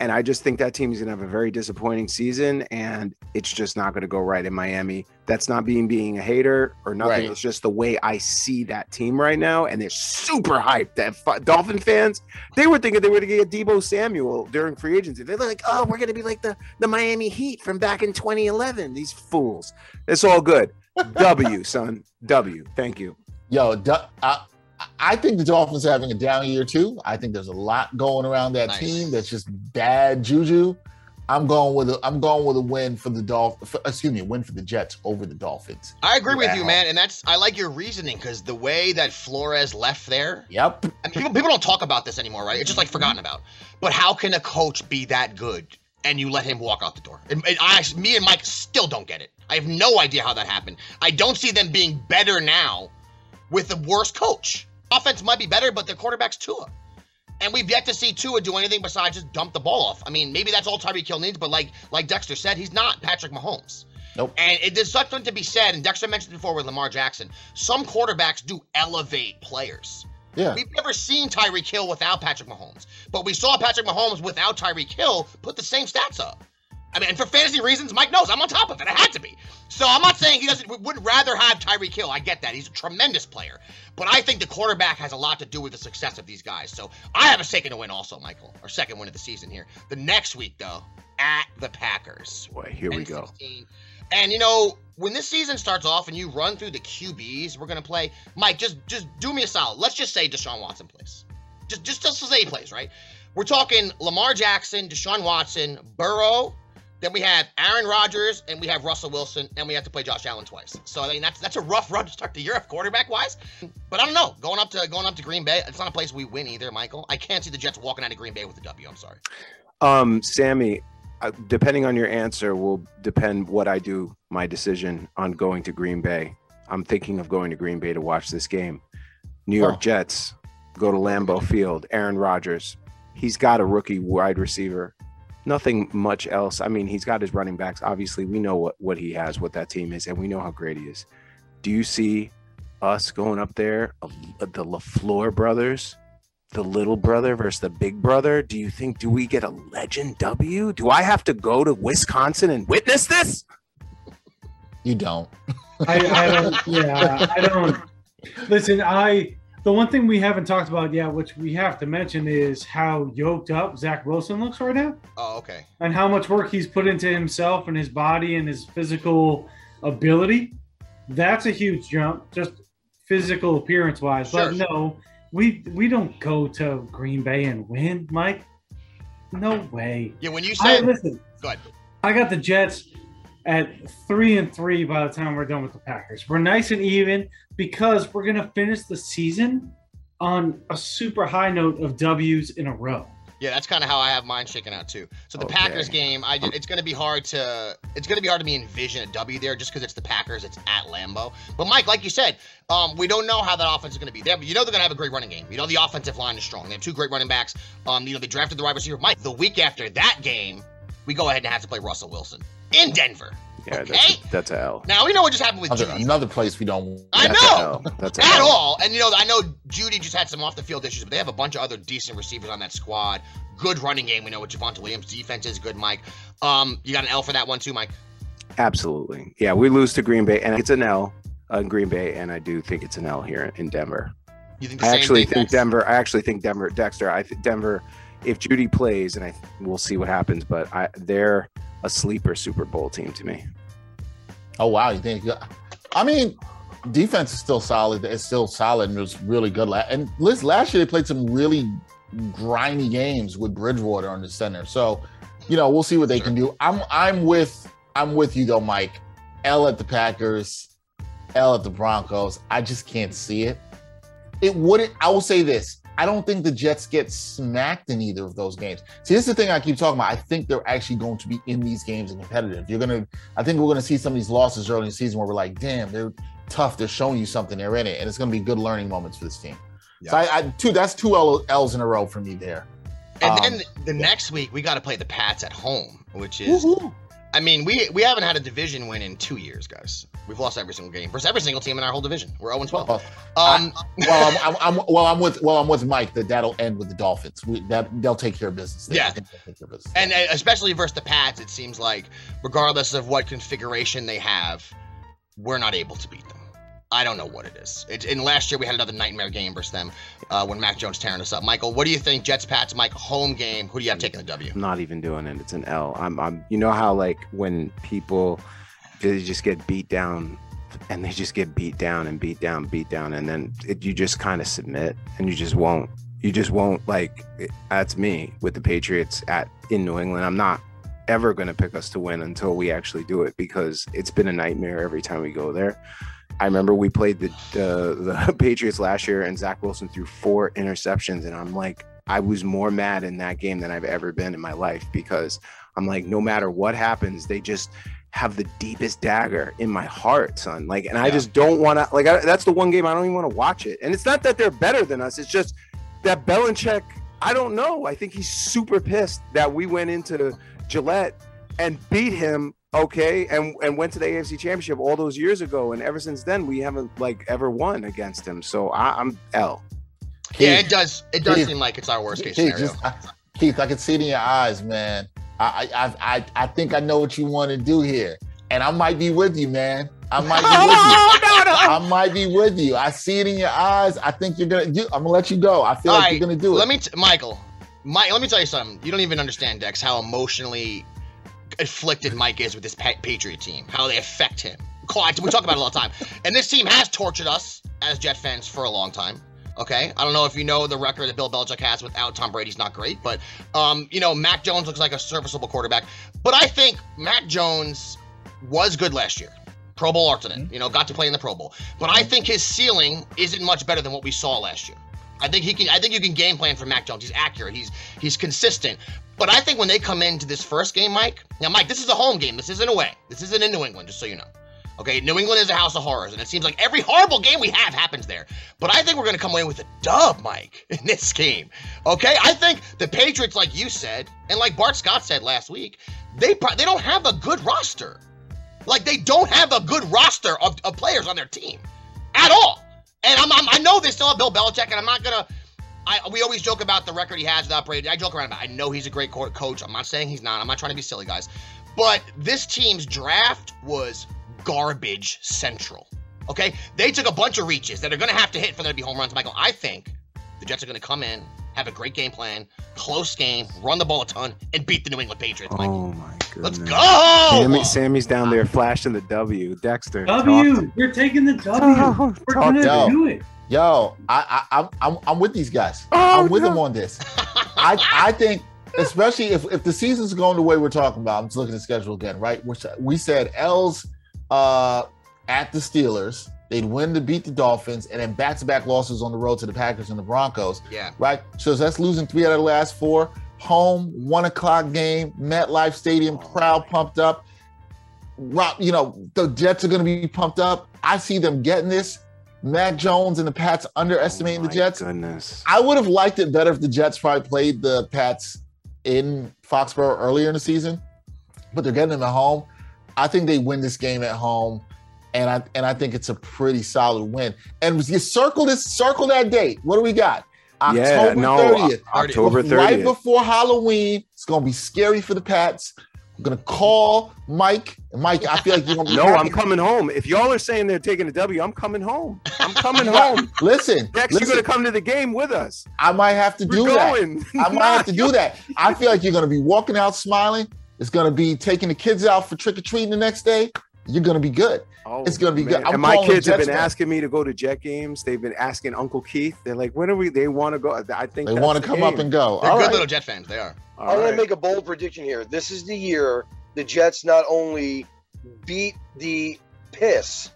and I just think that team is going to have a very disappointing season, and it's just not going to go right in Miami. That's not being being a hater or nothing. Right. It's just the way I see that team right now, and they're super hyped. That fu- Dolphin fans, they were thinking they were going to get Deebo Samuel during free agency. They're like, "Oh, we're going to be like the the Miami Heat from back in 2011." These fools. It's all good. <laughs> W, son. W. Thank you. Yo, Du- I, I think the Dolphins are having a down year too. I think there's a lot going around that Nice. team that's just bad juju. I'm going with a I'm going with a win for the Dolphins. Excuse me, a win for the Jets over the Dolphins. I agree with you, Wow. man, and that's I like your reasoning because the way that Flores left there, Yep. I mean, people, people don't talk about this anymore, right? It's just like forgotten about. But how can a coach be that good and you let him walk out the door? And, and I, me and Mike still don't get it. I have no idea how that happened. I don't see them being better now with the worst coach. Offense might be better, but their quarterback's Tua. And we've yet to see Tua do anything besides just dump the ball off. I mean, maybe that's all Tyreek Hill needs, but like like Dexter said, he's not Patrick Mahomes. Nope. And it, there's something to be said, and Dexter mentioned before with Lamar Jackson. Some quarterbacks do elevate players. Yeah. We've never seen Tyreek Hill without Patrick Mahomes, but we saw Patrick Mahomes without Tyreek Hill put the same stats up. I mean, and for fantasy reasons, Mike knows I'm on top of it. I had to be. So I'm not saying he doesn't would rather have Tyreek Hill. I get that. He's a tremendous player. But I think the quarterback has a lot to do with the success of these guys. So I have a second to win also, Michael. Our second win of the season here. The next week, though, at the Packers. Boy, here we go. And you know, when this season starts off and you run through the QBs we're gonna play, Mike, just just do me a solid. Let's just say Deshaun Watson plays. Just just just to say he plays, right? We're talking Lamar Jackson, Deshaun Watson, Burrow. Then we have Aaron Rodgers and we have Russell Wilson, and we have to play Josh Allen twice. So I mean that's that's a rough <laughs> run to start the year quarterback wise. But I don't know. Going up to going up to Green Bay, it's not a place we win either, Michael. I can't see the Jets walking out of Green Bay with a W. I'm sorry. Um, Sammy, uh, depending on your answer will depend what I do, my decision on going to Green Bay. I'm thinking of going to Green Bay to watch this game. New York Huh. Jets, Go to Lambeau Field. Aaron Rodgers. He's got a rookie wide receiver. Nothing much else. I mean, he's got his running backs. Obviously, we know what, what he has, what that team is, and we know how great he is. Do you see us going up there, uh, the LaFleur brothers, the little brother versus the big brother? Do you think, do we get a legend W? Do I have to go to Wisconsin and witness this? You don't. I, I don't. Yeah, I don't. <laughs> Listen, I. The one thing we haven't talked about yet, which we have to mention, is how yoked up Zach Wilson looks right now, Oh, okay. and how much work he's put into himself and his body and his physical ability. That's a huge jump, just physical appearance wise. Sure, But Sure. no, we we don't go to Green Bay and win, Mike. No way. Yeah, when you I listen. go ahead. I got the Jets at three and three by the time we're done with the Packers. We're nice and even because we're gonna finish the season on a super high note of W's in a row. Yeah, that's kind of how I have mine shaken out too. So the Okay. Packers game, I ju- it's going to be hard to it's going to be hard to me envision a W there just because it's the Packers, it's at Lambeau. But Mike, like you said, um, we don't know how that offense is going to be there. But you know they're going to have a great running game. You know the offensive line is strong. They have two great running backs. Um, you know they drafted the wide receiver. Mike, the week after that game, we go ahead and have to play Russell Wilson in Denver. Yeah, Okay. that's a, that's a L. Now we know what just happened with Another, Jeudy. another place we don't. I That's know. That's at all. And you know, I know Jeudy just had some off the field issues, but they have a bunch of other decent receivers on that squad. Good running game. We know what Javonte Williams' defense is good, Mike. Um, you got an L for that one too, Mike. Absolutely. Yeah, we lose to Green Bay, and it's an L on Green Bay, and I do think it's an L here in Denver. You think the I same actually thing, think Dex? Denver. I actually think Denver, Dexter. I think Denver. If Jeudy plays, and I we'll see what happens, but I they're a sleeper Super Bowl team to me. Oh wow, you think? I mean, defense is still solid. It's still solid and it was really good. And listen, last year they played some really grimy games with Bridgewater on the center. So, you know, we'll see what they can do. I'm I'm with I'm with you though, Mike. L at the Packers, L at the Broncos. I just can't see it. It wouldn't. I will say this. I don't think the Jets get smacked in either of those games. See, this is the thing I keep talking about. I think they're actually going to be in these games and competitive. You're gonna I think we're going to see some of these losses early in the season where we're like, damn, they're tough. They're showing you something. They're in it, and it's going to be good learning moments for this team. So I, I two that's two L, L's in a row for me there. And Um, then the next week we got to play the Pats at home, which is. I mean, we we haven't had a division win in two years, guys. We've lost every single game versus every single team in our whole division. We're 0 12. Well, Um, well, I'm, <laughs> I'm, I'm well, I'm with well, I'm with Mike that that'll end with the Dolphins. We, that they'll take care of business. there. Yeah. I think they'll take care of business. And uh, especially versus the Pats, it seems like regardless of what configuration they have, we're not able to beat them. I don't know what it is. It, and last year we had another nightmare game versus them uh, when Mac Jones tearing us up. Michael, what do you think? Jets, Pats, Mike, home game. Who do you have taking the W? I'm not even doing it. It's an L. I'm. I'm. You know how like when people they just get beat down, and they just get beat down and beat down, beat down, and then it, you just kind of submit, and you just won't. You just won't like. It, that's me with the Patriots at in New England. I'm not ever going to pick us to win until we actually do it because it's been a nightmare every time we go there. I remember we played the, the the <laughs> Patriots last year, and Zach Wilson threw four interceptions, and I'm like, I was more mad in that game than I've ever been in my life because I'm like, no matter what happens, they just have the deepest dagger in my heart, son. Like, and I just don't want to. Like, I, that's the one game I don't even want to watch it. And it's not that they're better than us; it's just that Belichick. I don't know. I think he's super pissed that we went into Gillette and beat him okay and and went to the AFC championship all those years ago and ever since then we haven't like ever won against him so I, I'm L Yeah, it does. It does Keith, seem like it's our worst case Keith, scenario. just- I- Keith, I can see it in your eyes, man. I, I, I, I, I think I know what you want to do here, and I might be with you, man. I might be with you. <laughs> Oh, I might be with you. I see it in your eyes. I think you're gonna. You, I'm gonna let you go. I feel All like right, you're gonna do it. Let me, t- Michael. Mike, let me tell you something. You don't even understand, Dex, how emotionally afflicted Mike is with this pa- Patriot team. How they affect him. Quite- We talk about it all the time. And this team has tortured us as Jet fans for a long time. Okay, I don't know if you know the record that Bill Belichick has without Tom Brady's not great, but um, you know Mac Jones looks like a serviceable quarterback. But I think Mac Jones was good last year. Pro Bowl alternate, you know, got to play in the Pro Bowl. But I think his ceiling isn't much better than what we saw last year. I think he can. I think you can game plan for Mac Jones. He's accurate. He's he's consistent. But I think when they come into this first game, Mike. Now, Mike, this is a home game. This isn't away. This isn't in New England. Just so you know. Okay, New England is a house of horrors, and it seems like every horrible game we have happens there. But I think we're going to come away with a dub, Mike, <laughs> in this game. Okay, I think the Patriots, like you said, and like Bart Scott said last week, they pro- they don't have a good roster. Like they don't have a good roster of, of players on their team at all. And I'm, I'm I know they still have Bill Belichick, and I'm not gonna. I, we always joke about the record he has without Brady. I joke around about. It. I know he's a great co- coach. I'm not saying he's not. I'm not trying to be silly, guys. But this team's draft was garbage central. Okay, they took a bunch of reaches that are going to have to hit for there to be home runs. Michael, I think the Jets are going to come in, have a great game plan, close game, run the ball a ton, and beat the New England Patriots. Michael. Oh my goodness. Let's go! Sammy, Sammy's down there flashing the W. Dexter. W. talk We're taking the W. <laughs> We're talk gonna to- do it. Yo, I, I, I'm, I'm, I'm with these guys. Oh, I'm with no. them on this. I, I think, especially if, if the season's going the way we're talking about. I'm just looking at the schedule again, right? Which we said L's uh, at the Steelers. They'd win to beat the Dolphins, and then back-to-back losses on the road to the Packers and the Broncos. Yeah. Right. So that's losing three out of the last four. Home, one o'clock game, MetLife Stadium, oh, crowd pumped up. Rob, you know the Jets are going to be pumped up. I see them getting this. Mac Jones and the Pats underestimating the oh, My Jets. Goodness. I would have liked it better if the Jets probably played the Pats in Foxborough earlier in the season, but they're getting them at home. I think they win this game at home, and I and I think it's a pretty solid win. And you circle this, circle that date. What do we got? Yeah, October no, 30th. October 30th. Right before Halloween. It's gonna be scary for the Pats. I'm gonna call Mike. Mike, I feel like you're gonna be <laughs> No, happy. I'm coming home. If y'all are saying they're taking a W, I'm coming home. I'm coming <laughs> home. Listen, Dex, listen, you're gonna come to the game with us. I might have to do that. I <laughs> might have to do that. I feel like you're going to be walking out smiling. It's going to be taking the kids out for trick or treating the next day. You're going to be good. Oh, It's gonna be good. I'm and my calling the kids have been fan. asking me to go to Jet games. They've been asking Uncle Keith. They're like, when are we? They want to go. I think They want to the come up and go. They're All good right. little Jet fans. They are. All I'm gonna make a bold prediction here. This is the year the Jets not only beat the piss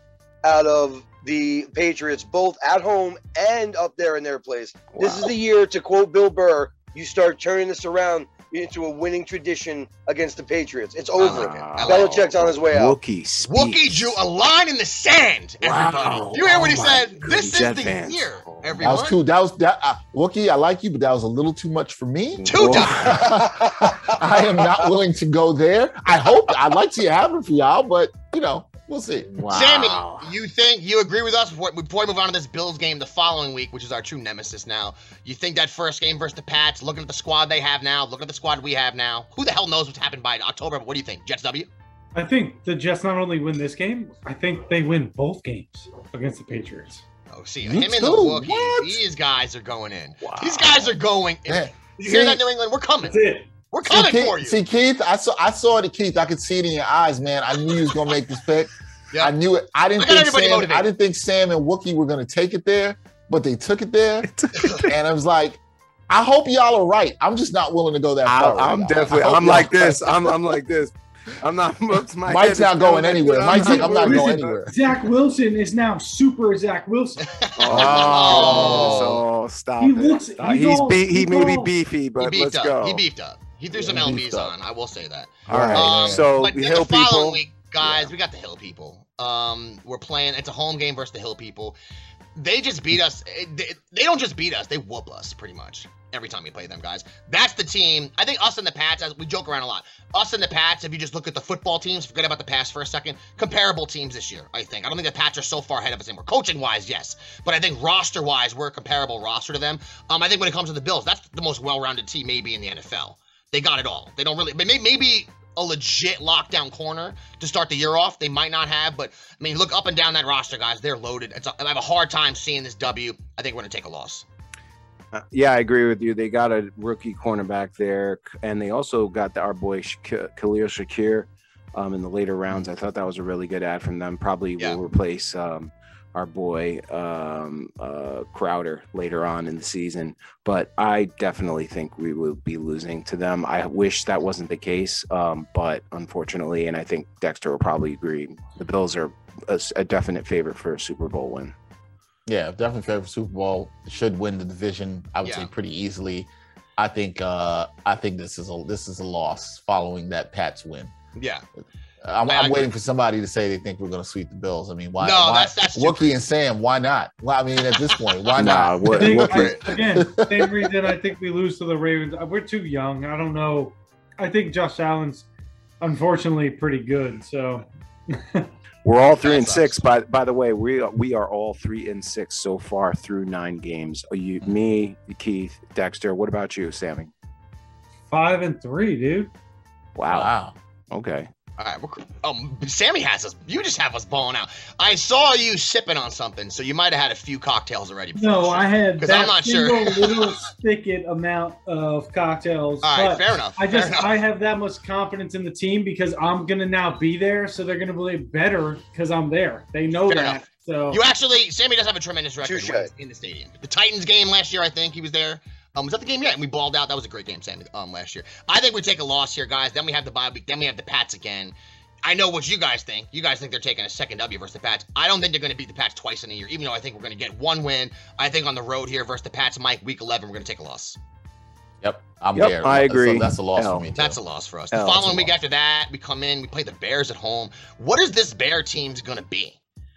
out of the Patriots, both at home and up there in their place. This is the year, to quote Bill Burr, you start turning this around into a winning tradition against the Patriots. It's over. like it. Belichick's on his way out. Wookie speaks. Wookie drew a line in the sand. Everybody, Wow. you hear what he Oh my said? goodness, This is Jet the fans. year. Oh, That was too. That was that. Uh, Wookie, I like you, but that was a little too much for me. Too Whoa. tough. <laughs> I am not willing to go there. I hope. I'd like to see it happen for y'all, but you know, we'll see. Wow. Sammy, you think you agree with us before, before we move on to this Bills game the following week, which is our true nemesis now? You think that first game versus the Pats, looking at the squad they have now, looking at the squad we have now, who the hell knows what's happened by October? But what do you think? Jets W? I think the Jets not only win this game, I think they win both games against the Patriots. Oh, see, You him and the too? Wookie, What? these guys are going in. Wow. These guys are going in. Yeah. You hear that, New England? We're coming. That's it. We're See coming Keith, for you. see, Keith, I saw. I saw it, Keith. I could see it in your eyes, man. I knew you was gonna make this pick. <laughs> Yeah. I knew it. I didn't Look think Sam. motivated. I didn't think Sam and Wookie were gonna take it there, but they took it there, and I was like, I hope y'all are right. I'm just not willing to go that far. I, I'm right now. definitely. I hope I'm like this. I'm. I'm like this. I'm not. My Mike's not going going anywhere. I'm Mike's like, I'm not going anywhere. Zach Wilson is now super Zach Wilson. <laughs> Oh, so stop He looks- Uh, he's he's all- be, he he's may be beefy, he but beefed let's up. go. He beefed up. He threw some Yeah, lbs on. I will say that. All right. Um, so but the Hill the following people. week, guys, we got the Hill people. Um, we're playing. It's a home game versus the Hill people. They just beat us. eh, They, they don't just beat us; they whoop us pretty much every time we play them, guys. That's the team. I think us and the Pats. As we joke around a lot. Us and the Pats. If you just look at the football teams, forget about the past for a second. Comparable teams this year, I think. I don't think the Pats are so far ahead of us anymore. Coaching wise, yes, but I think roster wise, we're a comparable roster to them. Um, I think when it comes to the Bills, that's the most well-rounded team maybe in the NFL. They got it all. They don't really. Maybe, maybe a legit lockdown corner to start the year off. They might not have, but I mean, look up and down that roster, guys. They're loaded. It's a, I have a hard time seeing this W. I think we're gonna take a loss. Uh, yeah, I agree with you. They got a rookie cornerback there, and they also got the, our boy Khalil Shakir um, in the later rounds. I thought that was a really good add from them. Probably Yeah. will replace um, our boy um, uh, Crowder later on in the season. But I definitely think we will be losing to them. I wish that wasn't the case, um, but unfortunately, and I think Dexter will probably agree, the Bills are a definite favorite for a Super Bowl win. Yeah, definitely favorite for Super Bowl. Should win the division. I would Yeah. say pretty easily. I think. uh I think this is a this is a loss following that Pats win. Yeah. I'm, I I'm waiting for somebody to say they think we're going to sweep the Bills. I mean, why? No, why that's- that's Wookie and Sam. Why not? Well, I mean, at this point, why Nah, not? what, think, Wookie- I, again, same reason I think we lose to the Ravens. Uh, We're too young. I don't know. I think Josh Allen's unfortunately pretty good. So <laughs> We're all three That and sucks. six. By by the way, we are, we are all three and six so far through nine games. Are you, me, Keith, Dexter. What about you, Sammy? five and three, dude. Wow. Wow. Okay. All right, we're, um, Sammy has us. You just have us balling out. I saw you sipping on something, so you might have had a few cocktails already. No. I had 'Cause that I'm not sure. single <laughs> little spigot amount of cocktails. All right, but fair enough. I just enough. I have that much confidence in the team because I'm gonna now be there, so they're gonna play better because I'm there. They know Fair that. enough. So You actually, Sammy does have a tremendous record Touche. when he's in the stadium. The Titans game last year, I think he was there. Um, was that the game? Yeah, and we balled out. That was a great game, Sammy. Um, last year. I think we take a loss here, guys. Then we have the bye week. Then we have the Pats again. I know what you guys think. You guys think they're taking a second W versus the Pats. I don't think they're going to beat the Pats twice in a year, even though I think we're going to get one win. I think on the road here versus the Pats, Mike, week 11, we're going to take a loss. Yep, I'm Yep, there. I That's a- agree. That's a loss L. for me. Too. That's a loss for us. The Hell, following week after that, we come in, we play the Bears at home. What is this Bear team's going to be?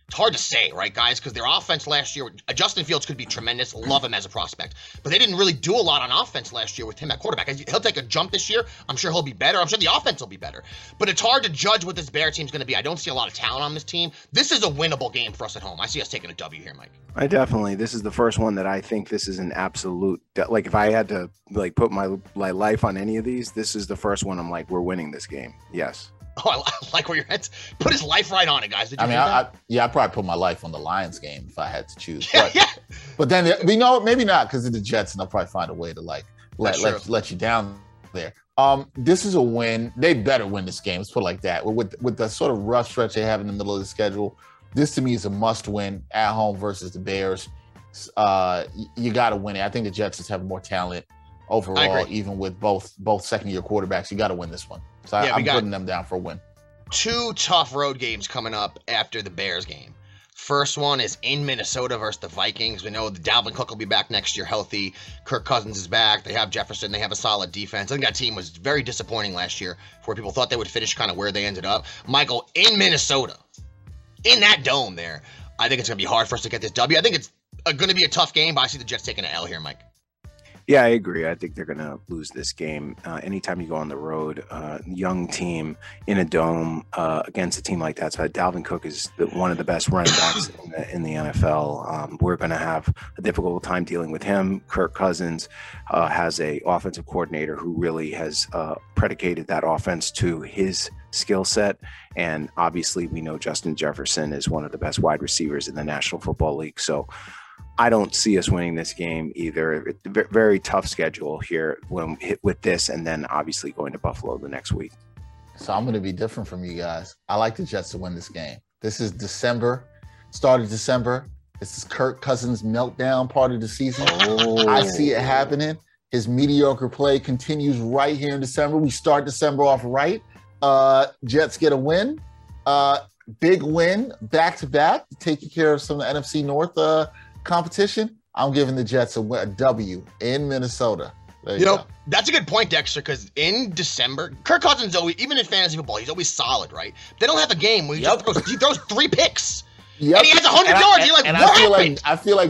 It's hard to say, right, guys? Because their offense last year, uh, Justin Fields could be tremendous. Love him as a prospect. But they didn't really do a lot on offense last year with him at quarterback. He'll take a jump this year. I'm sure he'll be better. I'm sure the offense will be better. But it's hard to judge what this Bear team's going to be. I don't see a lot of talent on this team. This is a winnable game for us at home. I see us taking a W here, Mike. I definitely. This is the first one that I think this is an absolute. Like, if I had to like put my my life on any of these, this is the first one. I'm like, we're winning this game. Yes. <laughs> Oh, I, like where your head's. Put his life right on it, guys. You I mean, I? I, yeah, I probably put my life on the Lions game if I had to choose. yeah, But, yeah. but then we know maybe not because of the Jets, and they'll probably find a way to like let let, let you down there. Um, this is a win. They better win this game. Let's put it like that. With with the sort of rough stretch they have in the middle of the schedule, this to me is a must win at home versus the Bears. Uh, you got to win it. I think the Jets just have more talent overall, even with both both second year quarterbacks. You got to win this one. So Yeah, I'm got- putting them down for a win. two tough road games coming up after the Bears game. First one is in Minnesota versus the Vikings. We know the Dalvin Cook will be back next year healthy. Kirk Cousins is back. They have Jefferson. They have a solid defense. I think that team was very disappointing last year, where people thought they would finish kind of where they ended up. Michael, in Minnesota, in that dome there, I think it's going to be hard for us to get this W. I think it's uh, going to be a tough game, but I see the Jets taking an L here, Mike. Yeah, I agree. I think they're going to lose this game. Uh, anytime you go on the road, uh, young team in a dome uh, against a team like that. So Dalvin Cook is the, one of the best running backs in the, in the NFL. Um, we're going to have a difficult time dealing with him. Kirk Cousins uh, has a offensive coordinator who really has uh, predicated that offense to his skill set. And obviously, we know Justin Jefferson is one of the best wide receivers in the National Football League. So I don't see us winning this game either. It- ve- Very tough schedule here when hit with this, and then obviously going to Buffalo the next week. So I'm going to be different from you guys. I like the Jets to win this game. This is December, start of December. This is Kirk Cousins' meltdown part of the season. I see it happening. His mediocre play continues right here in December. We start December off right. Uh, Jets get a win. Uh, big win back to back, taking care of some of the NFC North uh, competition. I'm giving the Jets a, a W in Minnesota. There you, You know, go. that's a good point, Dexter, because in December, Kirk Cousins always, even in fantasy football, he's always solid, right? They don't have a game where he, just throws, he throws three picks. Yep. And he has 100 And I- yards. and- You're like, and what I feel happened? like I feel like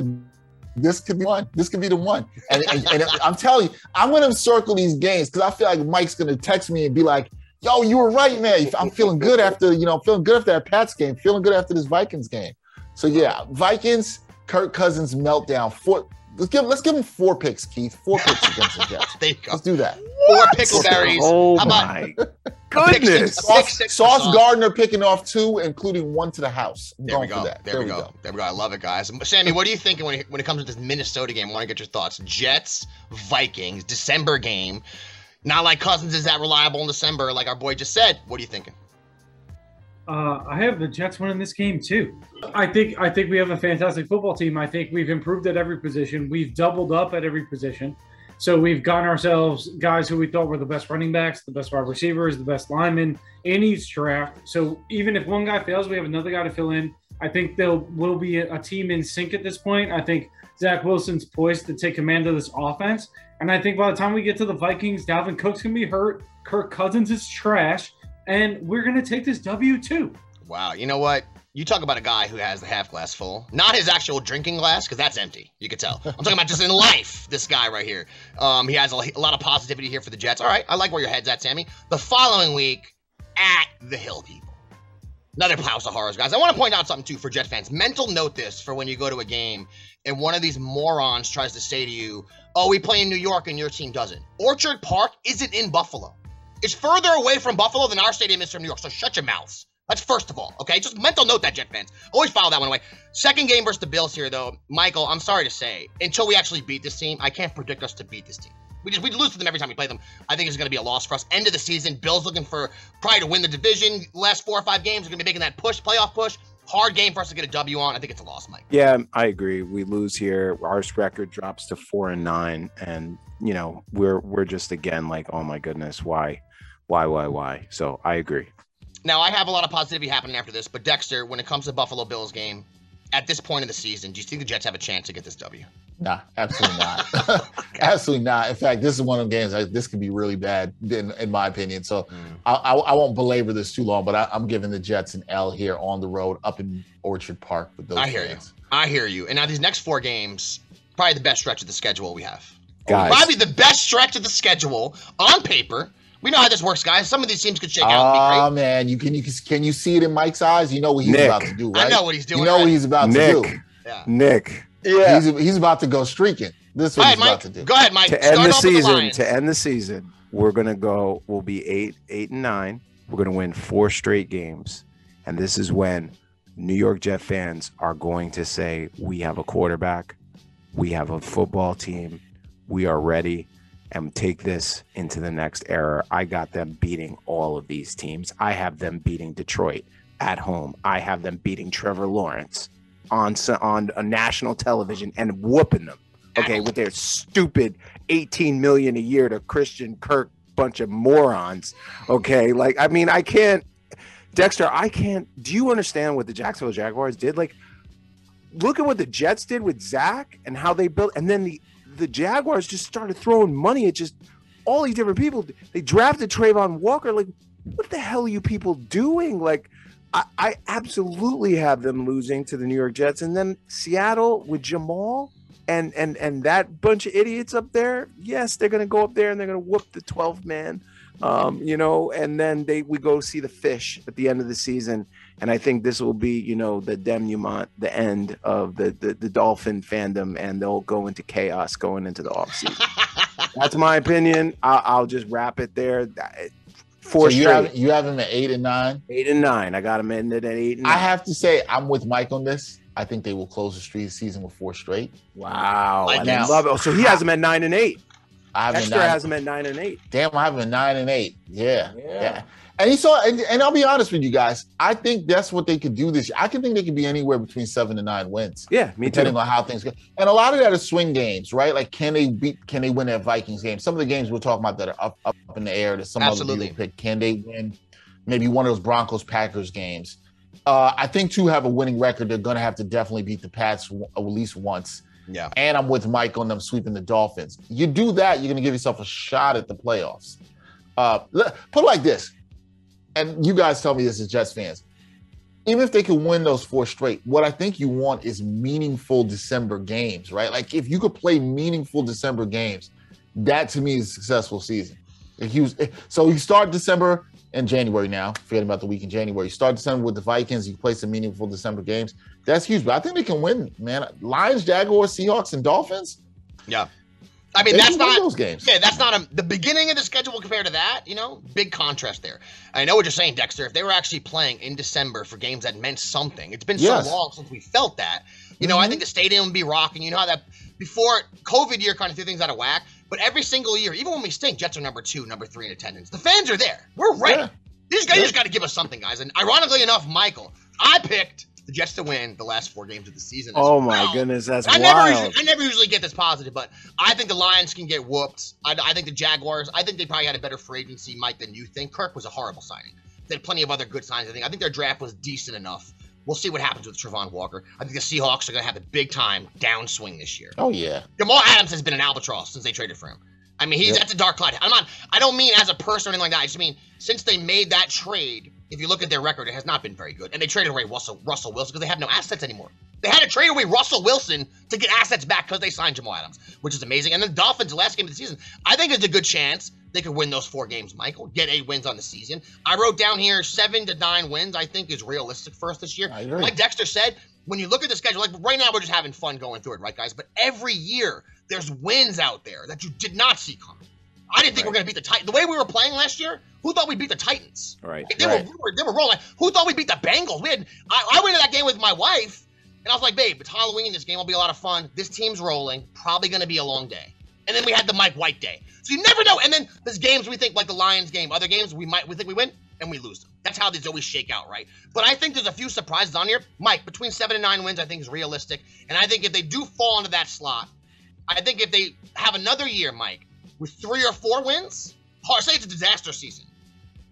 this could be one. This could be the one. And, and, and I'm telling you, I'm gonna circle these games because I feel like Mike's gonna text me and be like, "Yo, you were right, man. I'm feeling good after you know, feeling good after that Pats game, feeling good after this Vikings game." So yeah, Vikings, Kirk Cousins meltdown. Four. Let's give let's give him four picks, Keith. Four picks <laughs> against the Jets. there you go. Let's do that. Four pickleberries. Oh How my goodness! six- Sauce, six Sauce Sauce? Gardner picking off two, including one to the house. I'm There we go. for that. There, we go. There we go. I love it, guys. Sammy, what are you thinking when it, when it comes to this Minnesota game? I want to get your thoughts. Jets, Vikings, December game. Not like Cousins is that reliable in December, like our boy just said. What are you thinking? Uh, I have the Jets winning this game too. I think I think we have a fantastic football team. I think we've improved at every position. We've doubled up at every position. So we've gotten ourselves guys who we thought were the best running backs, the best wide receivers, the best linemen in each draft. So even if one guy fails, we have another guy to fill in. I think there will be a, team in sync at this point. I think Zach Wilson's poised to take command of this offense. And I think by the time we get to the Vikings, Dalvin Cook's gonna be hurt. Kirk Cousins is trash. And we're gonna take this W too. Wow. You know what? You talk about a guy who has the half glass full, not his actual drinking glass, because that's empty. You could tell. I'm talking about just in life. This guy right here. Um, he has a, a lot of positivity here for the Jets. All right, I like where your head's at, Sammy. The following week, at the Hill people. Another house of horrors, guys. I want to point out something too for Jet fans. Mental note this for when you go to a game and one of these morons tries to say to you, "Oh, we play in New York and your team doesn't." Orchard Park isn't in Buffalo. It's further away from Buffalo than our stadium is from New York. So shut your mouths. That's first of all, okay? Just mental note that, Jet fans. Always file that one away. Second game versus the Bills here, though. Michael, I'm sorry to say, until we actually beat this team, I can't predict us to beat this team. We just we lose to them every time we play them. I think it's going to be a loss for us. End of the season, Bills looking for probably to win the division. Last four or five games, we're going to be making that push, playoff push. Hard game for us to get a W on. I think it's a loss, Mike. Yeah, I agree. We lose here. Our record drops to four and nine, and you know we're we're just again like, oh my goodness, why, why, why, why? So I agree. Now I have a lot of positivity happening after this, but Dexter, when it comes to Buffalo Bills game, at this point in the season, do you think the Jets have a chance to get this W? Nah, absolutely not. <laughs> <laughs> absolutely not. In fact, this is one of the games. Like, this could be really bad, in, in my opinion. So Mm. I, I, I won't belabor this too long, but I, I'm giving the Jets an L here on the road up in Orchard Park with those. I hear fans. you. I hear you. And now these next four games, probably the best stretch of the schedule we have. Guys. Probably the best stretch of the schedule on paper. We know how this works, guys. Some of these teams could shake out and be Oh man, you can you can, can you see it in Mike's eyes? You know what he's Nick. about to do, right? I know what he's doing You know what he's about Nick, to do. Yeah. Nick, Yeah. He's he's about to go streaking. This is what right, he's about to do. Go ahead, Mike. to Start end the off season, Lions. to end the season, we're gonna go. We'll be eight, eight and nine. We're gonna win four straight games, and this is when New York Jet fans are going to say, "We have a quarterback, we have a football team, we are ready." And take this into the next era. I got them beating all of these teams. I have them beating Detroit at home. I have them beating Trevor Lawrence on on a national television and whooping them. Okay, with their stupid 18 million a year to Christian Kirk bunch of morons. Okay, like I mean, I can't Dexter, I can't do you understand what the Jacksonville Jaguars did? Like look at what the Jets did with Zach and how they built and then the the Jaguars just started throwing money at just all these different people. They drafted Travon Walker. Like, what the hell are you people doing? Like, I, I absolutely have them losing to the New York Jets, and then Seattle with Jamal and and and that bunch of idiots up there. Yes, they're gonna go up there and they're gonna whoop the 12 man. Um, you know, and then they we go see the fish at the end of the season. And I think this will be, you know, the denouement, the end of the the, the dolphin fandom, and they'll go into chaos going into the offseason. <laughs> That's my opinion. I'll, I'll just wrap it there. Four so you straight, have you have him at eight and nine. eight and nine. I got them in at eight and I have to say I'm with Mike on this. I think they will close the street season with four straight. wow, Like I this. love it. So he has them at nine and eight. I have him Dexter nine, has them at nine and eight. Damn, I have him at nine and eight. Yeah, Yeah. yeah. And he saw, and, and I'll be honest with you guys. I think that's what they could do this year. I can think they could be anywhere between seven and nine wins. Yeah, me too. depending on how things go. And a lot of that is swing games, right? Like, can they beat? Can they win that Vikings game? Some of the games we're talking about that are up up in the air. That some Absolutely. other people pick. Can they win? Maybe one of those Broncos Packers games. Uh, I think two have a winning record. They're going to have to definitely beat the Pats w- at least once. Yeah. And I'm with Mike on them sweeping the Dolphins. You do that, you're going to give yourself a shot at the playoffs. Uh, put it like this, and you guys tell me this as Jets fans. Even if they can win those four straight, what I think you want is meaningful December games, right? Like if you could play meaningful December games, that to me is a successful season. If you so you start December and January now, forgetting about the week in January. You start December with the Vikings, you play some meaningful December games. That's huge. But I think they can win, man. Lions, Jaguars, Seahawks, and Dolphins. Yeah. I mean, They that's not those games. Yeah, that's not a, the beginning of the schedule compared to that. You know, big contrast there. I know what you're saying, Dexter. If they were actually playing in December for games that meant something, it's been Yes. so long since we felt that. You know, I mm-hmm. think the stadium would be rocking. You know how that before COVID year kind of threw things out of whack. But every single year, even when we stink, Jets are number two, number three in attendance. The fans are there. We're ready. Yeah. You just, got, just got to give us something, guys. And ironically enough, Michael, I picked the Jets to win the last four games of the season. as Oh my well. goodness, that's I never, usually, I never usually get this positive, but I think the Lions can get whooped. I, I think the Jaguars. I think they probably had a better free agency, Mike, than you think. Kirk was a horrible signing. They had plenty of other good signs. I think. I think their draft was decent enough. We'll see what happens with Travon Walker. I think the Seahawks are going to have a big time downswing this year. Oh yeah. Jamal Adams has been an albatross since they traded for him. I mean, he's Yep. that's a dark cloud. I'm not. I don't mean as a person or anything like that. I just mean since they made that trade. If you look at their record, it has not been very good. And they traded away Russell Russell Wilson because they have no assets anymore. They had to trade away Russell Wilson to get assets back because they signed Jamal Adams, which is amazing. And then the Dolphins, last game of the season, I think there's a good chance they could win those four games, Michael. Get eight wins on the season. I wrote down here seven to nine wins, I think is realistic for us this year. Like Dexter said, when you look at the schedule, like right now we're just having fun going through it, right, guys? But every year there's wins out there that you did not see coming. I didn't think we we're going to beat the Titans. The way we were playing last year, who thought we'd beat the Titans? Right. They, Right. were, we were, they were rolling. Who thought we'd beat the Bengals? We had, I, I went to that game with my wife, and I was like, babe, it's Halloween. This game will be a lot of fun. This team's rolling. Probably going to be a long day. And then we had the Mike White day. So you never know. And then there's games we think like the Lions game. Other games we might we think we win and we lose them. That's how these always shake out, right? But I think there's a few surprises on here. Mike, between seven and nine wins, I think is realistic. And I think if they do fall into that slot, I think if they have another year, Mike, with three or four wins, or say it's a disaster season,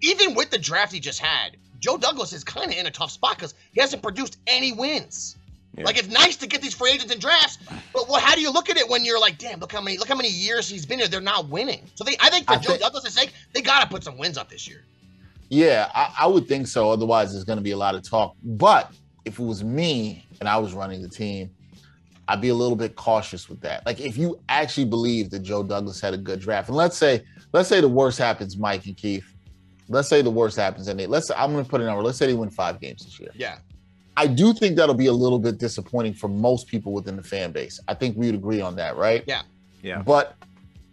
even with the draft he just had, Joe Douglas is kind of in a tough spot because he hasn't produced any wins. Yeah. Like it's nice to get these free agents and drafts, but well, how do you look at it when you're like, damn, look how many look how many years he's been here, they're not winning. So they, I think for I Joe think- Douglas' sake, they gotta put some wins up this year. Yeah, I, I would think so. Otherwise, there's going to be a lot of talk. But if it was me and I was running the team, I'd be a little bit cautious with that. Like, if you actually believe that Joe Douglas had a good draft, and let's say, let's say the worst happens, Mike and Keith. Let's say the worst happens, and they let's. I'm going to put a number. Let's say they win five games this year. Yeah. I do think that'll be a little bit disappointing for most people within the fan base. I think we would agree on that, right? Yeah. Yeah. But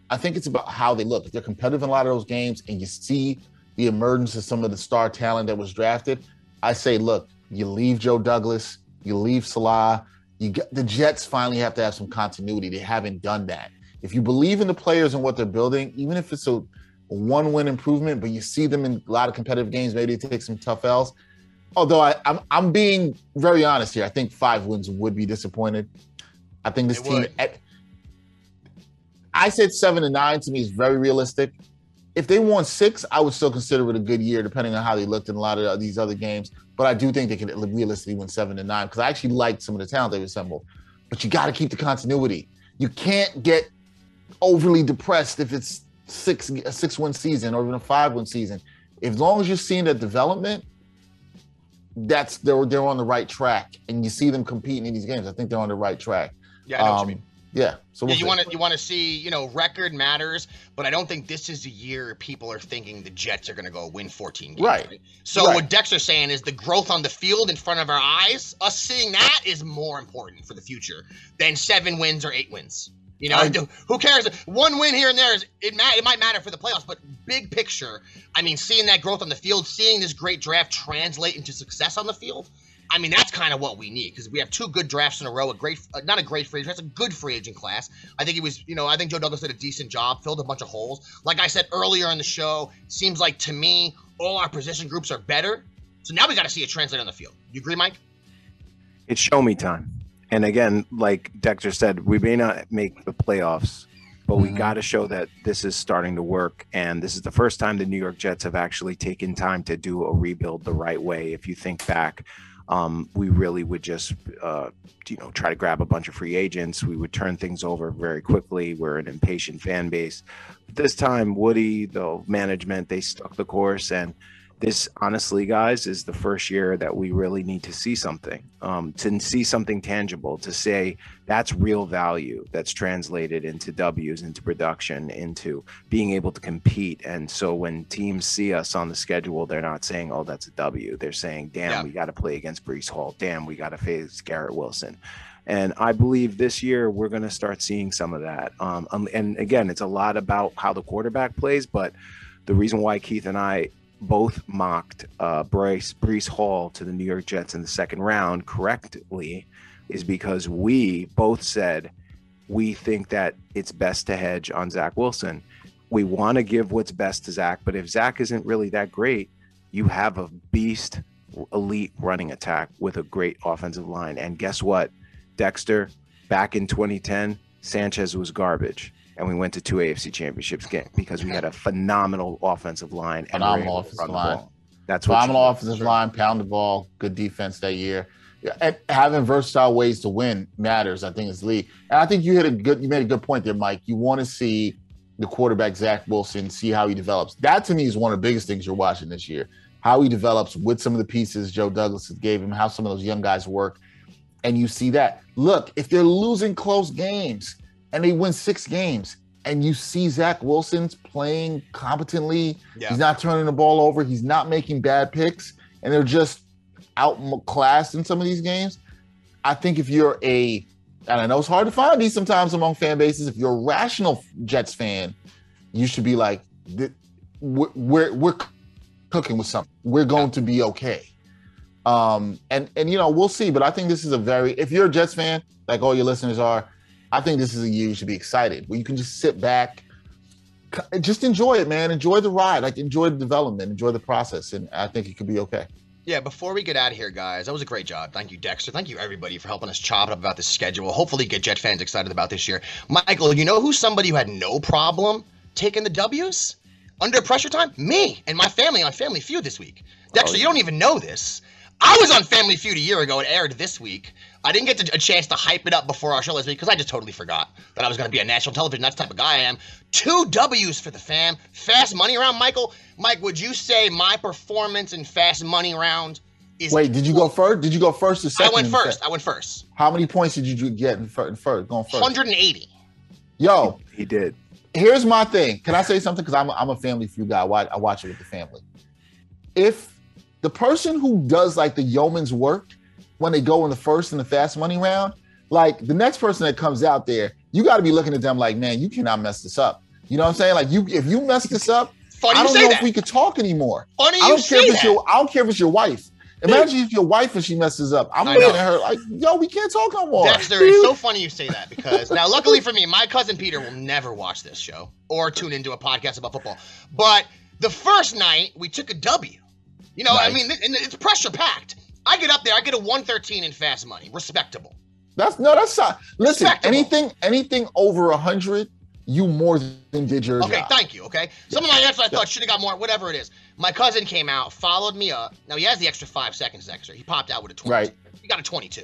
I think it's about how they look. If they're competitive in a lot of those games and you see the emergence of some of the star talent that was drafted, I say, look, you leave Joe Douglas, you leave Saleh, you get the Jets finally have to have some continuity. They haven't done that. If you believe in the players and what they're building, even if it's a, a one-win improvement, but you see them in a lot of competitive games, maybe they take some tough L's. Although I, I'm I'm being very honest here, I think five wins would be disappointed. I think this It team. At, I said seven to nine to me is very realistic. If they won six, I would still consider it a good year, depending on how they looked in a lot of these other games. But I do think they could realistically win seven to nine because I actually liked some of the talent they've assembled. But you got to keep the continuity. You can't get overly depressed if it's six a six win season or even a five win season. As long as you're seeing that development, that's they're they're on the right track, and you see them competing in these games. I think they're on the right track. Yeah, I know what you Um, mean. Yeah. So we'll you want to you want to see you know record matters, but I don't think this is the year people are thinking the Jets are going to go win 14 games. Right. So Right. what Dexter's saying is the growth on the field in front of our eyes, us seeing that is more important for the future than seven wins or eight wins. You know, I- who cares? One win here and there is it. Ma- it might matter for the playoffs, but big picture, I mean, seeing that growth on the field, seeing this great draft translate into success on the field. I mean, that's kind of what we need because we have two good drafts in a row. A great, uh, not a great free agent, that's a good free agent class. I think he was, you know, I think Joe Douglas did a decent job, filled a bunch of holes. Like I said earlier in the show, seems like to me all our position groups are better. So now we got to see it translate on the field. You agree, Mike? It's show me time. And again, like Dexter said, we may not make the playoffs, but we Mhm. got to show that this is starting to work. And this is the first time the New York Jets have actually taken time to do a rebuild the right way. If you think back, um, we really would just, uh, you know, try to grab a bunch of free agents. We would turn things over very quickly. We're an impatient fan base. But this time, Woody, the management, they stuck the course and this honestly guys is the first year that we really need to see something um, to see something tangible to say that's real value that's translated into w's into production into being able to compete and so when teams see us on the schedule they're not saying oh that's a w they're saying damn Yeah. we got to play against Breece Hall damn we got to face garrett wilson and I believe this year we're going to start seeing some of that. Um, um, and again, it's a lot about how the quarterback plays, but the reason why Keith and I both mocked uh, Bryce Breece Hall to the New York Jets in the second round correctly is because we both said we think that it's best to hedge on Zach Wilson. We want to give what's best to Zach, but if Zach isn't really that great, you have a beast, elite running attack with a great offensive line. And guess what, Dexter? Back in 2010, Sanchez was garbage and we went to two AFC championships game because we had a phenomenal offensive line and we were Phenomenal offensive line. That's what Phenomenal offensive line, pound the ball, good defense that year. And having versatile ways to win matters. I think is league, and I think you hit a good. You made a good point there, Mike. You want to see the quarterback Zach Wilson, see how he develops. That to me is one of the biggest things you're watching this year. How he develops with some of the pieces Joe Douglas gave him, how some of those young guys work. And you see that. Look, if they're losing close games and they win six games, and you see Zach Wilson's playing competently, Yeah. he's not turning the ball over, he's not making bad picks, and they're just outclassed in some of these games. I think if you're a, and I know it's hard to find these sometimes among fan bases, if you're a rational Jets fan, you should be like, we're we're, we're cooking with something. We're going to be okay. Um, and and you know we'll see, but I think this is a very. If you're a Jets fan, like all your listeners are, I think this is a year you should be excited, where you can just sit back, just enjoy it, man. Enjoy the ride, like enjoy the development, enjoy the process, and I think it could be okay. Yeah, before we get out of here, guys, that was a great job. Thank you, Dexter. Thank you, everybody, for helping us chop it up about the schedule. Hopefully, get Jet fans excited about this year. Michael, you know who's somebody who had no problem taking the W's under pressure time? Me and my family on Family Feud this week. Oh, Dexter, you don't even know this. I was on Family Feud a year ago. It aired this week. I didn't get to, a chance to hype it up before our show this week because I just totally forgot that I was going to be on national television. That's the type of guy I am. Two W's for the fam. Fast money round, Michael. Mike, would you say my performance in fast money round is Wait, did you go first? Did you go first or second? I went first. I went first. How many points did you get in fir- in first? Going first. 180. Yo, he did. Here's my thing. Can I say something? Because I'm, a- I'm a family feud guy. I I watch it with the family. If the person who does like the yeoman's work when they go in the first and the fast money round, like the next person that comes out there, you got to be looking at them like, man, you cannot mess this up. You know what I'm saying? Like you, if you mess this up, Funny I don't know that. if we could talk anymore. Funny I you don't care say if it's that. your, I don't care if it's your wife. Imagine if your wife and she messes up. I'm I looking know. at her like, yo, we can't talk no more. Dexter, it's so funny you say that because now, luckily for me, my cousin Peter will never watch this show or tune into a podcast about football. But the first night, we took a W. You know, I mean, and it's pressure packed. I get up there, I get a 113 in fast money, respectable. That's no, that's not. Listen, anything, anything over a hundred, you more than did your Okay, job. thank you. Okay, some of my answers I thought should have got more, whatever it is. My cousin came out, followed me up. Now he has the extra five seconds extra. He popped out with a 22. Right. He got a 22.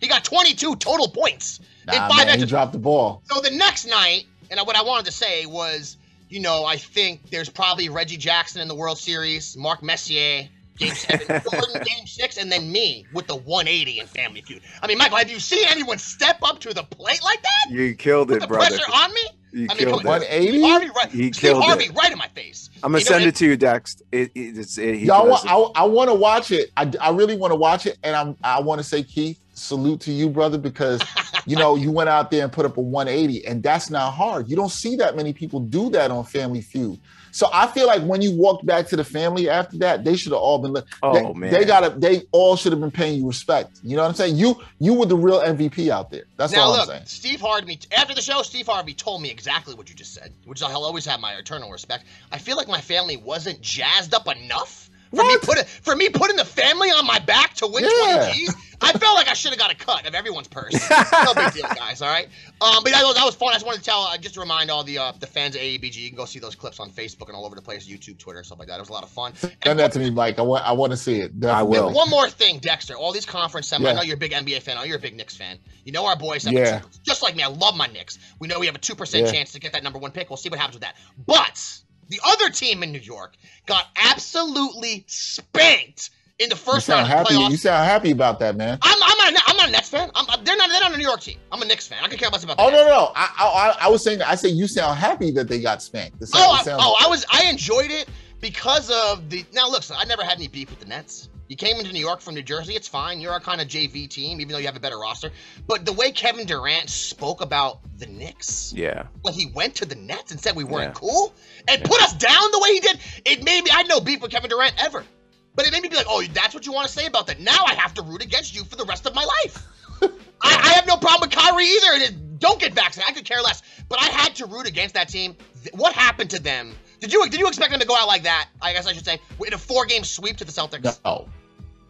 He got 22 total points in five man, he dropped the ball. So the next night, and what I wanted to say was, you know, I think there's probably Reggie Jackson in the World Series, Mark Messier, Game Seven, Jordan, Game Six, and then me with the 180 in Family Feud. I mean, Michael, have you seen anyone step up to the plate like that? You killed Put it, the brother. pressure on me? You I mean, killed come on. it. Steve Harvey, right, He Steve killed Harvey, it. right in my face. I'm gonna You know, send and- it to you, Dex. It, it, it's, it, he Y'all, does want, it. I, I want to watch it. I, I really want to watch it, and I'm I want to say, Keith, salute to you, brother, because <laughs> you know you went out there and put up a 180, and that's not hard. You don't see that many people do that on Family Feud. So I feel like when you walked back to the family after that, they should have all been. li- Oh, they, man. they gotta. They all should have been paying you respect. You know what I'm saying? You you were the real MVP out there. That's now all look, I'm saying. Steve Harvey. After the show, Steve Harvey told me exactly what you just said, which I'll always have my eternal respect. I feel like my family wasn't jazzed up enough for me put for me putting the family on my back to win Yeah. 20 G's. I felt like I should have got a cut of everyone's purse. <laughs> no big deal, guys. All right. Um, but that was, that was fun. I just wanted to tell, uh, just to remind all the uh, the fans of AEBG, you can go see those clips on Facebook and all over the place, YouTube, Twitter, stuff like that. It was a lot of fun. Send that to me, Mike. I want I want to see it. I will. One more thing, Dexter. All these conference semis. I know you're a big NBA fan. I know you're a big Knicks fan. You know our boys have Yeah. two, just like me. I love my Knicks. We know we have a two percent Yeah. chance to get that number one pick. We'll see what happens with that. But the other team in New York got absolutely spanked in the first round of the happy. playoffs. You sound happy about that, man. I'm, I'm, not a, I'm not a Nets fan. I'm, they're not. They're not a New York team. I'm a Knicks fan. I could care less about. The Oh no, no, no. I, I, I was saying. I say you sound happy that they got spanked. It oh, sound- Oh, I, oh, I was. I enjoyed it because of the. Now, look, I never had any beef with the Nets. You came into New York from New Jersey. It's fine. You're our kind of JV team, even though you have a better roster. But the way Kevin Durant spoke about the Knicks, Yeah. when he went to the Nets and said we weren't Yeah. cool and put us down the way he did, it made me. I had no beef with Kevin Durant ever, but it made me be like, oh, that's what you want to say about that. Now I have to root against you for the rest of my life. <laughs> I, I have no problem with Kyrie either. and it- Don't get vaccinated. I could care less. But I had to root against that team. What happened to them? Did you did you expect them to go out like that? I guess I should say in a four game sweep to the Celtics. No,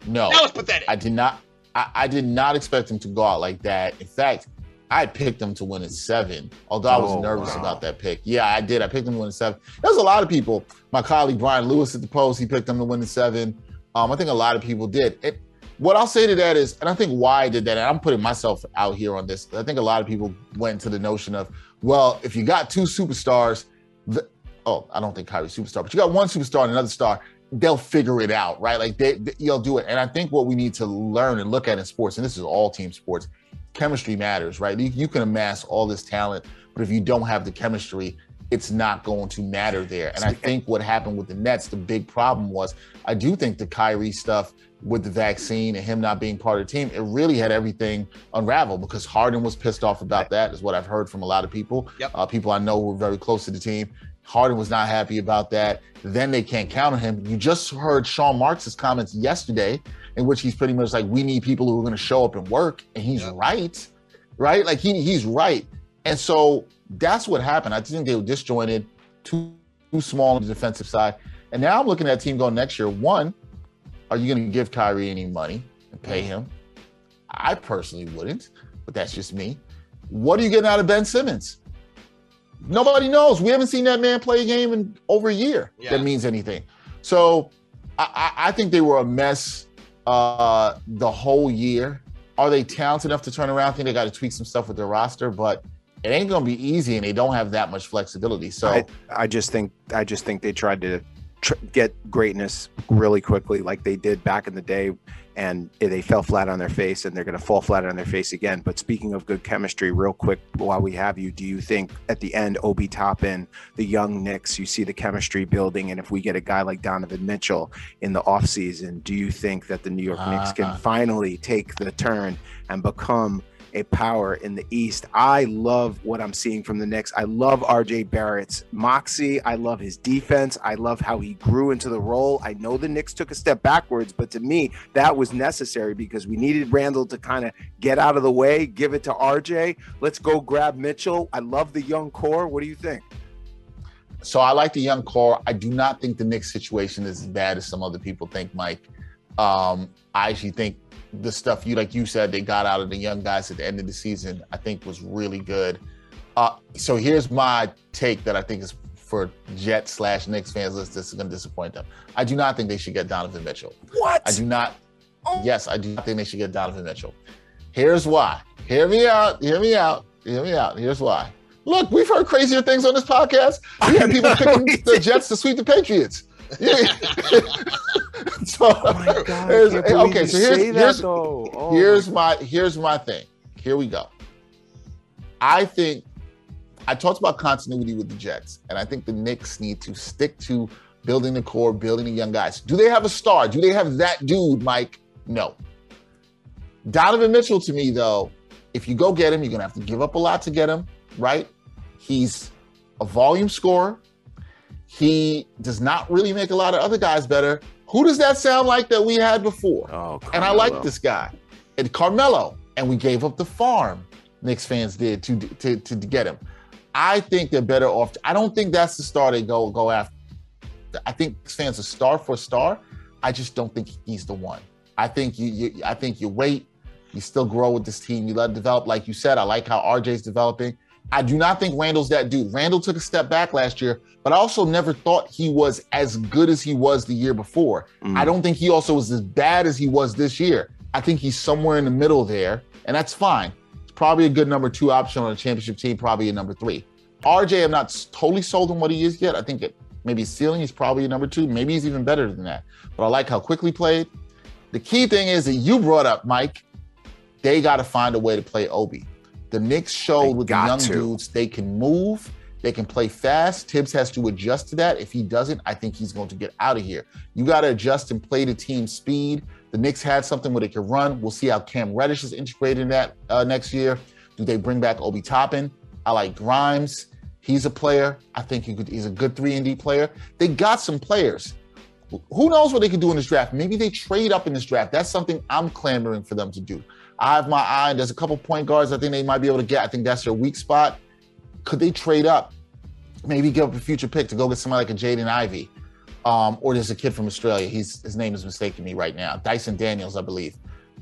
no. That was pathetic. I did not. I, I did not expect him to go out like that. In fact, I picked him to win in seven. Although I was Oh, nervous wow. about that pick. Yeah, I did. I picked him to win in seven. There's a lot of people. My colleague Brian Lewis at the Post, he picked him to win in seven. Um, I think a lot of people did. It, what I'll say to that is, and I think why I did that, and I'm putting myself out here on this. I think a lot of people went to the notion of, well, if you got two superstars, the, oh, I don't think Kyrie's superstar, but you got one superstar and another star. They'll figure it out, right? Like they, they, you'll do it. And I think what we need to learn and look at in sports, and this is all team sports, chemistry matters, right? You, you can amass all this talent, but if you don't have the chemistry, it's not going to matter there. And I think what happened with the Nets, the big problem was I do think the Kyrie stuff with the vaccine and him not being part of the team, it really had everything unraveled because Harden was pissed off about that, is what I've heard from a lot of people. Yep. Uh, people I know who are very close to the team. Harden was not happy about that. Then they can't count on him. You just heard Sean Marks' comments yesterday, in which he's pretty much like, we need people who are going to show up and work. And he's Yep. right, right? Like he, he's right. And so that's what happened. I think they were disjointed, too, too small on the defensive side. And now I'm looking at team going next year. One, are you going to give Kyrie any money and pay him? I personally wouldn't, but that's just me. What are you getting out of Ben Simmons? Nobody knows. We haven't seen that man play a game in over a year Yeah. that means anything. So I, I, think they were a mess uh, the whole year. Are they talented enough to turn around? I think they got to tweak some stuff with their roster, but it ain't going to be easy, and they don't have that much flexibility. So I, I just think I just think they tried to tr- get greatness really quickly, like they did back in the day, and they fell flat on their face, and they're going to fall flat on their face again. But speaking of good chemistry, real quick, while we have you, do you think at the end, Obi Toppin, the young Knicks, you see the chemistry building, and if we get a guy like Donovan Mitchell in the offseason, do you think that the New York Knicks can Ah. finally take the turn and become a power in the East. I love what I'm seeing from the Knicks. I love RJ Barrett's moxie. I love his defense. I love how he grew into the role. I know the Knicks took a step backwards, but to me, that was necessary because we needed Randle to kind of get out of the way, give it to RJ. Let's go grab Mitchell. I love the young core. What do you think? So I like the young core. I do not think the Knicks situation is as bad as some other people think, Mike. Um, I actually think the stuff you like you said they got out of the young guys at the end of the season, I think was really good. Uh, so here's my take that I think is for Jet slash Knicks fans. This this is going to disappoint them. I do not think they should get Donovan Mitchell. What? I do not. Yes, I do not think they should get Donovan Mitchell. Here's why. Hear me out. Hear me out. Hear me out. Here's why. Look, we've heard crazier things on this podcast. We had people <laughs> picking the Jets to sweep the Patriots. <laughs> So, Oh my God, okay, so here's here's. Oh here's my here's my thing. Here we go. I think I talked about continuity with the Jets, and I think the Knicks need to stick to building the core, building the young guys. Do they have a star? Do they have that dude, Mike? No. Donovan Mitchell, to me, though, if you go get him, you're gonna have to give up a lot to get him, right? He's a volume scorer. He does not really make a lot of other guys better. Who does that sound like that we had before? Oh, and I like this guy. And Carmelo. And we gave up the farm, Knicks fans did to, to, to, get him. I think they're better off. I don't think that's the star they go go after. I think Knicks fans are star for star. I just don't think he's the one. I think you, you I think you wait, you still grow with this team, you let it develop. Like you said, I like how RJ's developing. I do not think Randle's that dude. Randall took a step back last year, but I also never thought he was as good as he was the year before. Mm. I don't think he also was as bad as he was this year. I think he's somewhere in the middle there, and that's fine. It's probably a good number two option on a championship team, probably a number three. RJ, I'm not totally sold on what he is yet. I think it, maybe ceiling is probably a number two. Maybe he's even better than that. But I like how quickly played. The key thing is that you brought up, Mike. They got to find a way to play Obi. The Knicks showed with the young to. dudes they can move, they can play fast. Thibs has to adjust to that. If he doesn't, I think he's going to get out of here. You got to adjust and play the team speed. The Knicks had something where they could run. We'll see how Cam Reddish is integrated in that uh, next year. Do they bring back Obi Toppin? I like Grimes. He's a player. I think he could, he's a good three and D player. They got some players. Who knows what they can do in this draft? Maybe they trade up in this draft. That's something I'm clamoring for them to do. I have my eye. There's a couple point guards I think they might be able to get. I think that's their weak spot. Could they trade up? Maybe give up a future pick to go get somebody like a Jaden Ivey. Um, or there's a kid from Australia. He's his name is mistaking me right now. Dyson Daniels, I believe,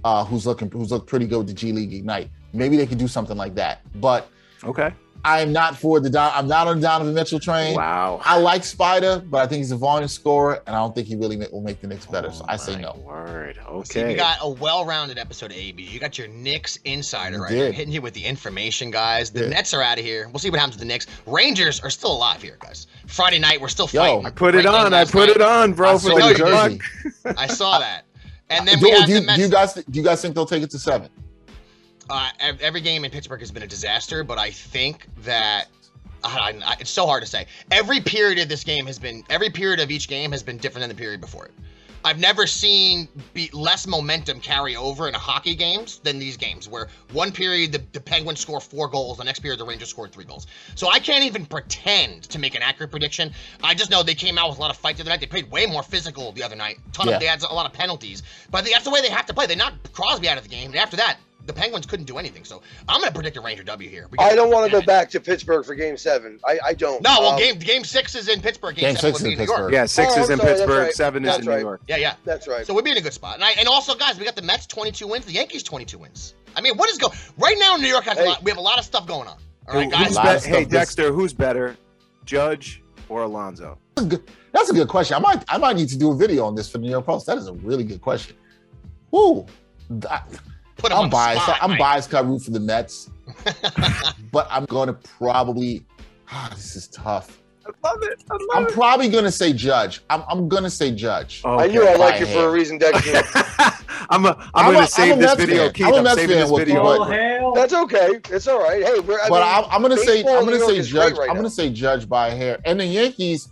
uh, who's looking who's looked pretty good with the G League Ignite. Maybe they could do something like that. But Okay. I am not for the Don. I'm not on Donovan Mitchell train. Wow. I like Spider, but I think he's a volume scorer, and I don't think he really ma- will make the Knicks better. So I say oh, no. Word. See, Okay. we got a well-rounded episode of AB. You got your Knicks insider You right here, did. hitting you with the information, guys. The Yeah. Nets are out of here. We'll see what happens with the Knicks. Rangers are still alive here, guys. Friday night, we're still Yo, fighting. I put it on. I put night. it on, bro. I For saw the the jersey. I saw that. And then do, we have do you, the Mets. do you guys do you guys think they'll take it to seven? Uh, every game in Pittsburgh has been a disaster, but I think that I, I, it's so hard to say. Every period of this game has been, every period of each game has been different than the period before it. I've never seen be less momentum carry over in a hockey games than these games, where one period the, the Penguins score four goals, the next period the Rangers scored three goals. So I can't even pretend to make an accurate prediction. I just know they came out with a lot of fight the other night. They played way more physical the other night. Ton Yeah. of they had a lot of penalties, but that's the way they have to play. They knocked Crosby out of the game, and after that, the Penguins couldn't do anything. So I'm going to predict a Ranger W here. I don't want to go back to Pittsburgh for Game Seven. I, I don't. No, well, Um, game game six is in Pittsburgh. Game, Game seven six would is be in New York. Pittsburgh. Yeah, six Oh, is I'm in sorry, Pittsburgh, right. seven is That's in New. York. Yeah, yeah. That's right. So we'd be in a good spot. And I and also, guys, we got the Mets 22 wins, the Yankees 22 wins. I mean, what is going right now in New York? Has a lot, we have a lot of stuff going on. All right, guys. who's lot of hey, this- Dexter, who's better, Judge or Alonso? That's a good, that's a good question. I might I might need to do a video on this for the New York Post. That is a really good question. Woo. That- Put 'em on I'm the biased. spot, I'm Mike. biased because I root for the Mets. <laughs> but I'm going to probably. ah, this is tough. I love it. I love I'm probably going to say Judge. I'm, I'm going to say Judge. I knew I By like you for a reason, Dexter. <laughs> I'm a, I'm, I'm gonna a- I'm save a this video, fan. Keith. I'm a I'm, saving this video. but- That's okay. It's all right. Hey, we're, I but mean, I'm, I'm going to say I'm gonna say Judge. right I'm going to say Judge by a hair. And the Yankees.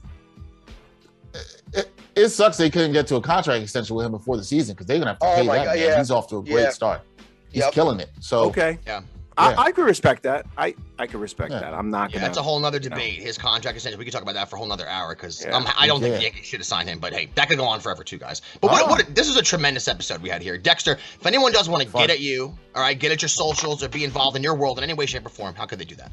It, it sucks they couldn't get to a contract extension with him before the season because they're going to have to Oh pay that God, man. yeah. He's off to a great Yeah. start. He's Yep. killing it. So Okay. Yeah. I, Yeah. I could respect that. I, I could respect Yeah. that. I'm not Yeah, gonna. that's a whole nother you know. debate. His contract extension. We could talk about that for a whole nother hour because Yeah. um, I don't think Yeah. the Yankees should have signed him. But hey, that could go on forever too, guys. But what, Ah. what? This is a tremendous episode we had here, Dexter. If anyone does want to get at you, all right, get at your socials or be involved in your world in any way, shape, or form, how could they do that?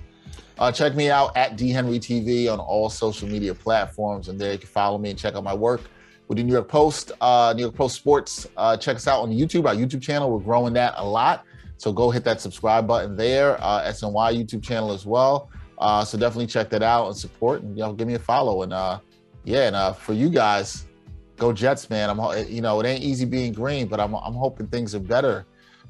Uh, check me out at D Henry TV on all social media platforms, and there you can follow me and check out my work with the New York Post, uh, New York Post Sports. Uh, check us out on YouTube, our YouTube channel. We're growing that a lot, so go hit that subscribe button there. Uh, SNY YouTube channel as well. Uh, so definitely check that out and support, and you know, give me a follow. And uh, yeah, and uh, for you guys, go Jets, man. I'm you know it ain't easy being green, but I'm I'm hoping things are better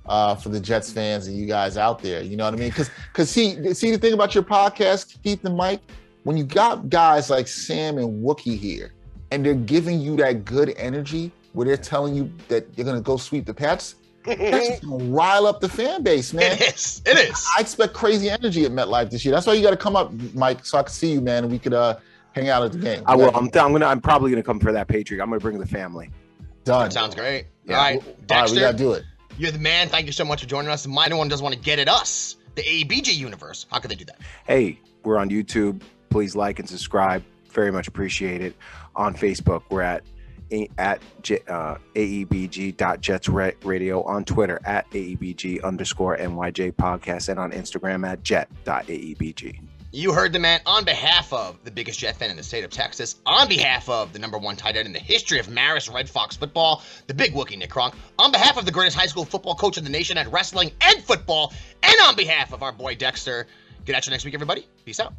uh, for the Jets fans and you guys out there. You know what I mean? Because because see see the thing about your podcast, Keith and Mike, when you got guys like Sam and Wookie here, and they're giving you that good energy where they're telling you that you're gonna go sweep the Pats, that's <laughs> gonna rile up the fan base, man. It is. It is. I expect crazy energy at MetLife this year. That's why you got to come up, Mike, so I can see you, man, and we could uh hang out at the game. I will. I'm, I'm gonna. I'm probably gonna come for that Patriot. I'm gonna bring the family. done. That sounds great. Yeah. All right, All right, we gotta do it. you're the man. Thank you so much for joining us. If one doesn't want to get at us, the ABG universe, how could they do that? Hey, we're on YouTube. Please like and subscribe. Very much appreciate it. On Facebook, we're at at uh, aebg.jets Ra- radio on Twitter at aebg underscore nyj podcast and on Instagram at jet.aebg. You heard the man on behalf of the biggest Jet fan in the state of Texas, on behalf of the number one tight end in the history of Marist Red Fox football, the big Wookie Nick Kronk, on behalf of the greatest high school football coach in the nation at wrestling and football, and on behalf of our boy Dexter. Get at you next week, everybody. Peace out.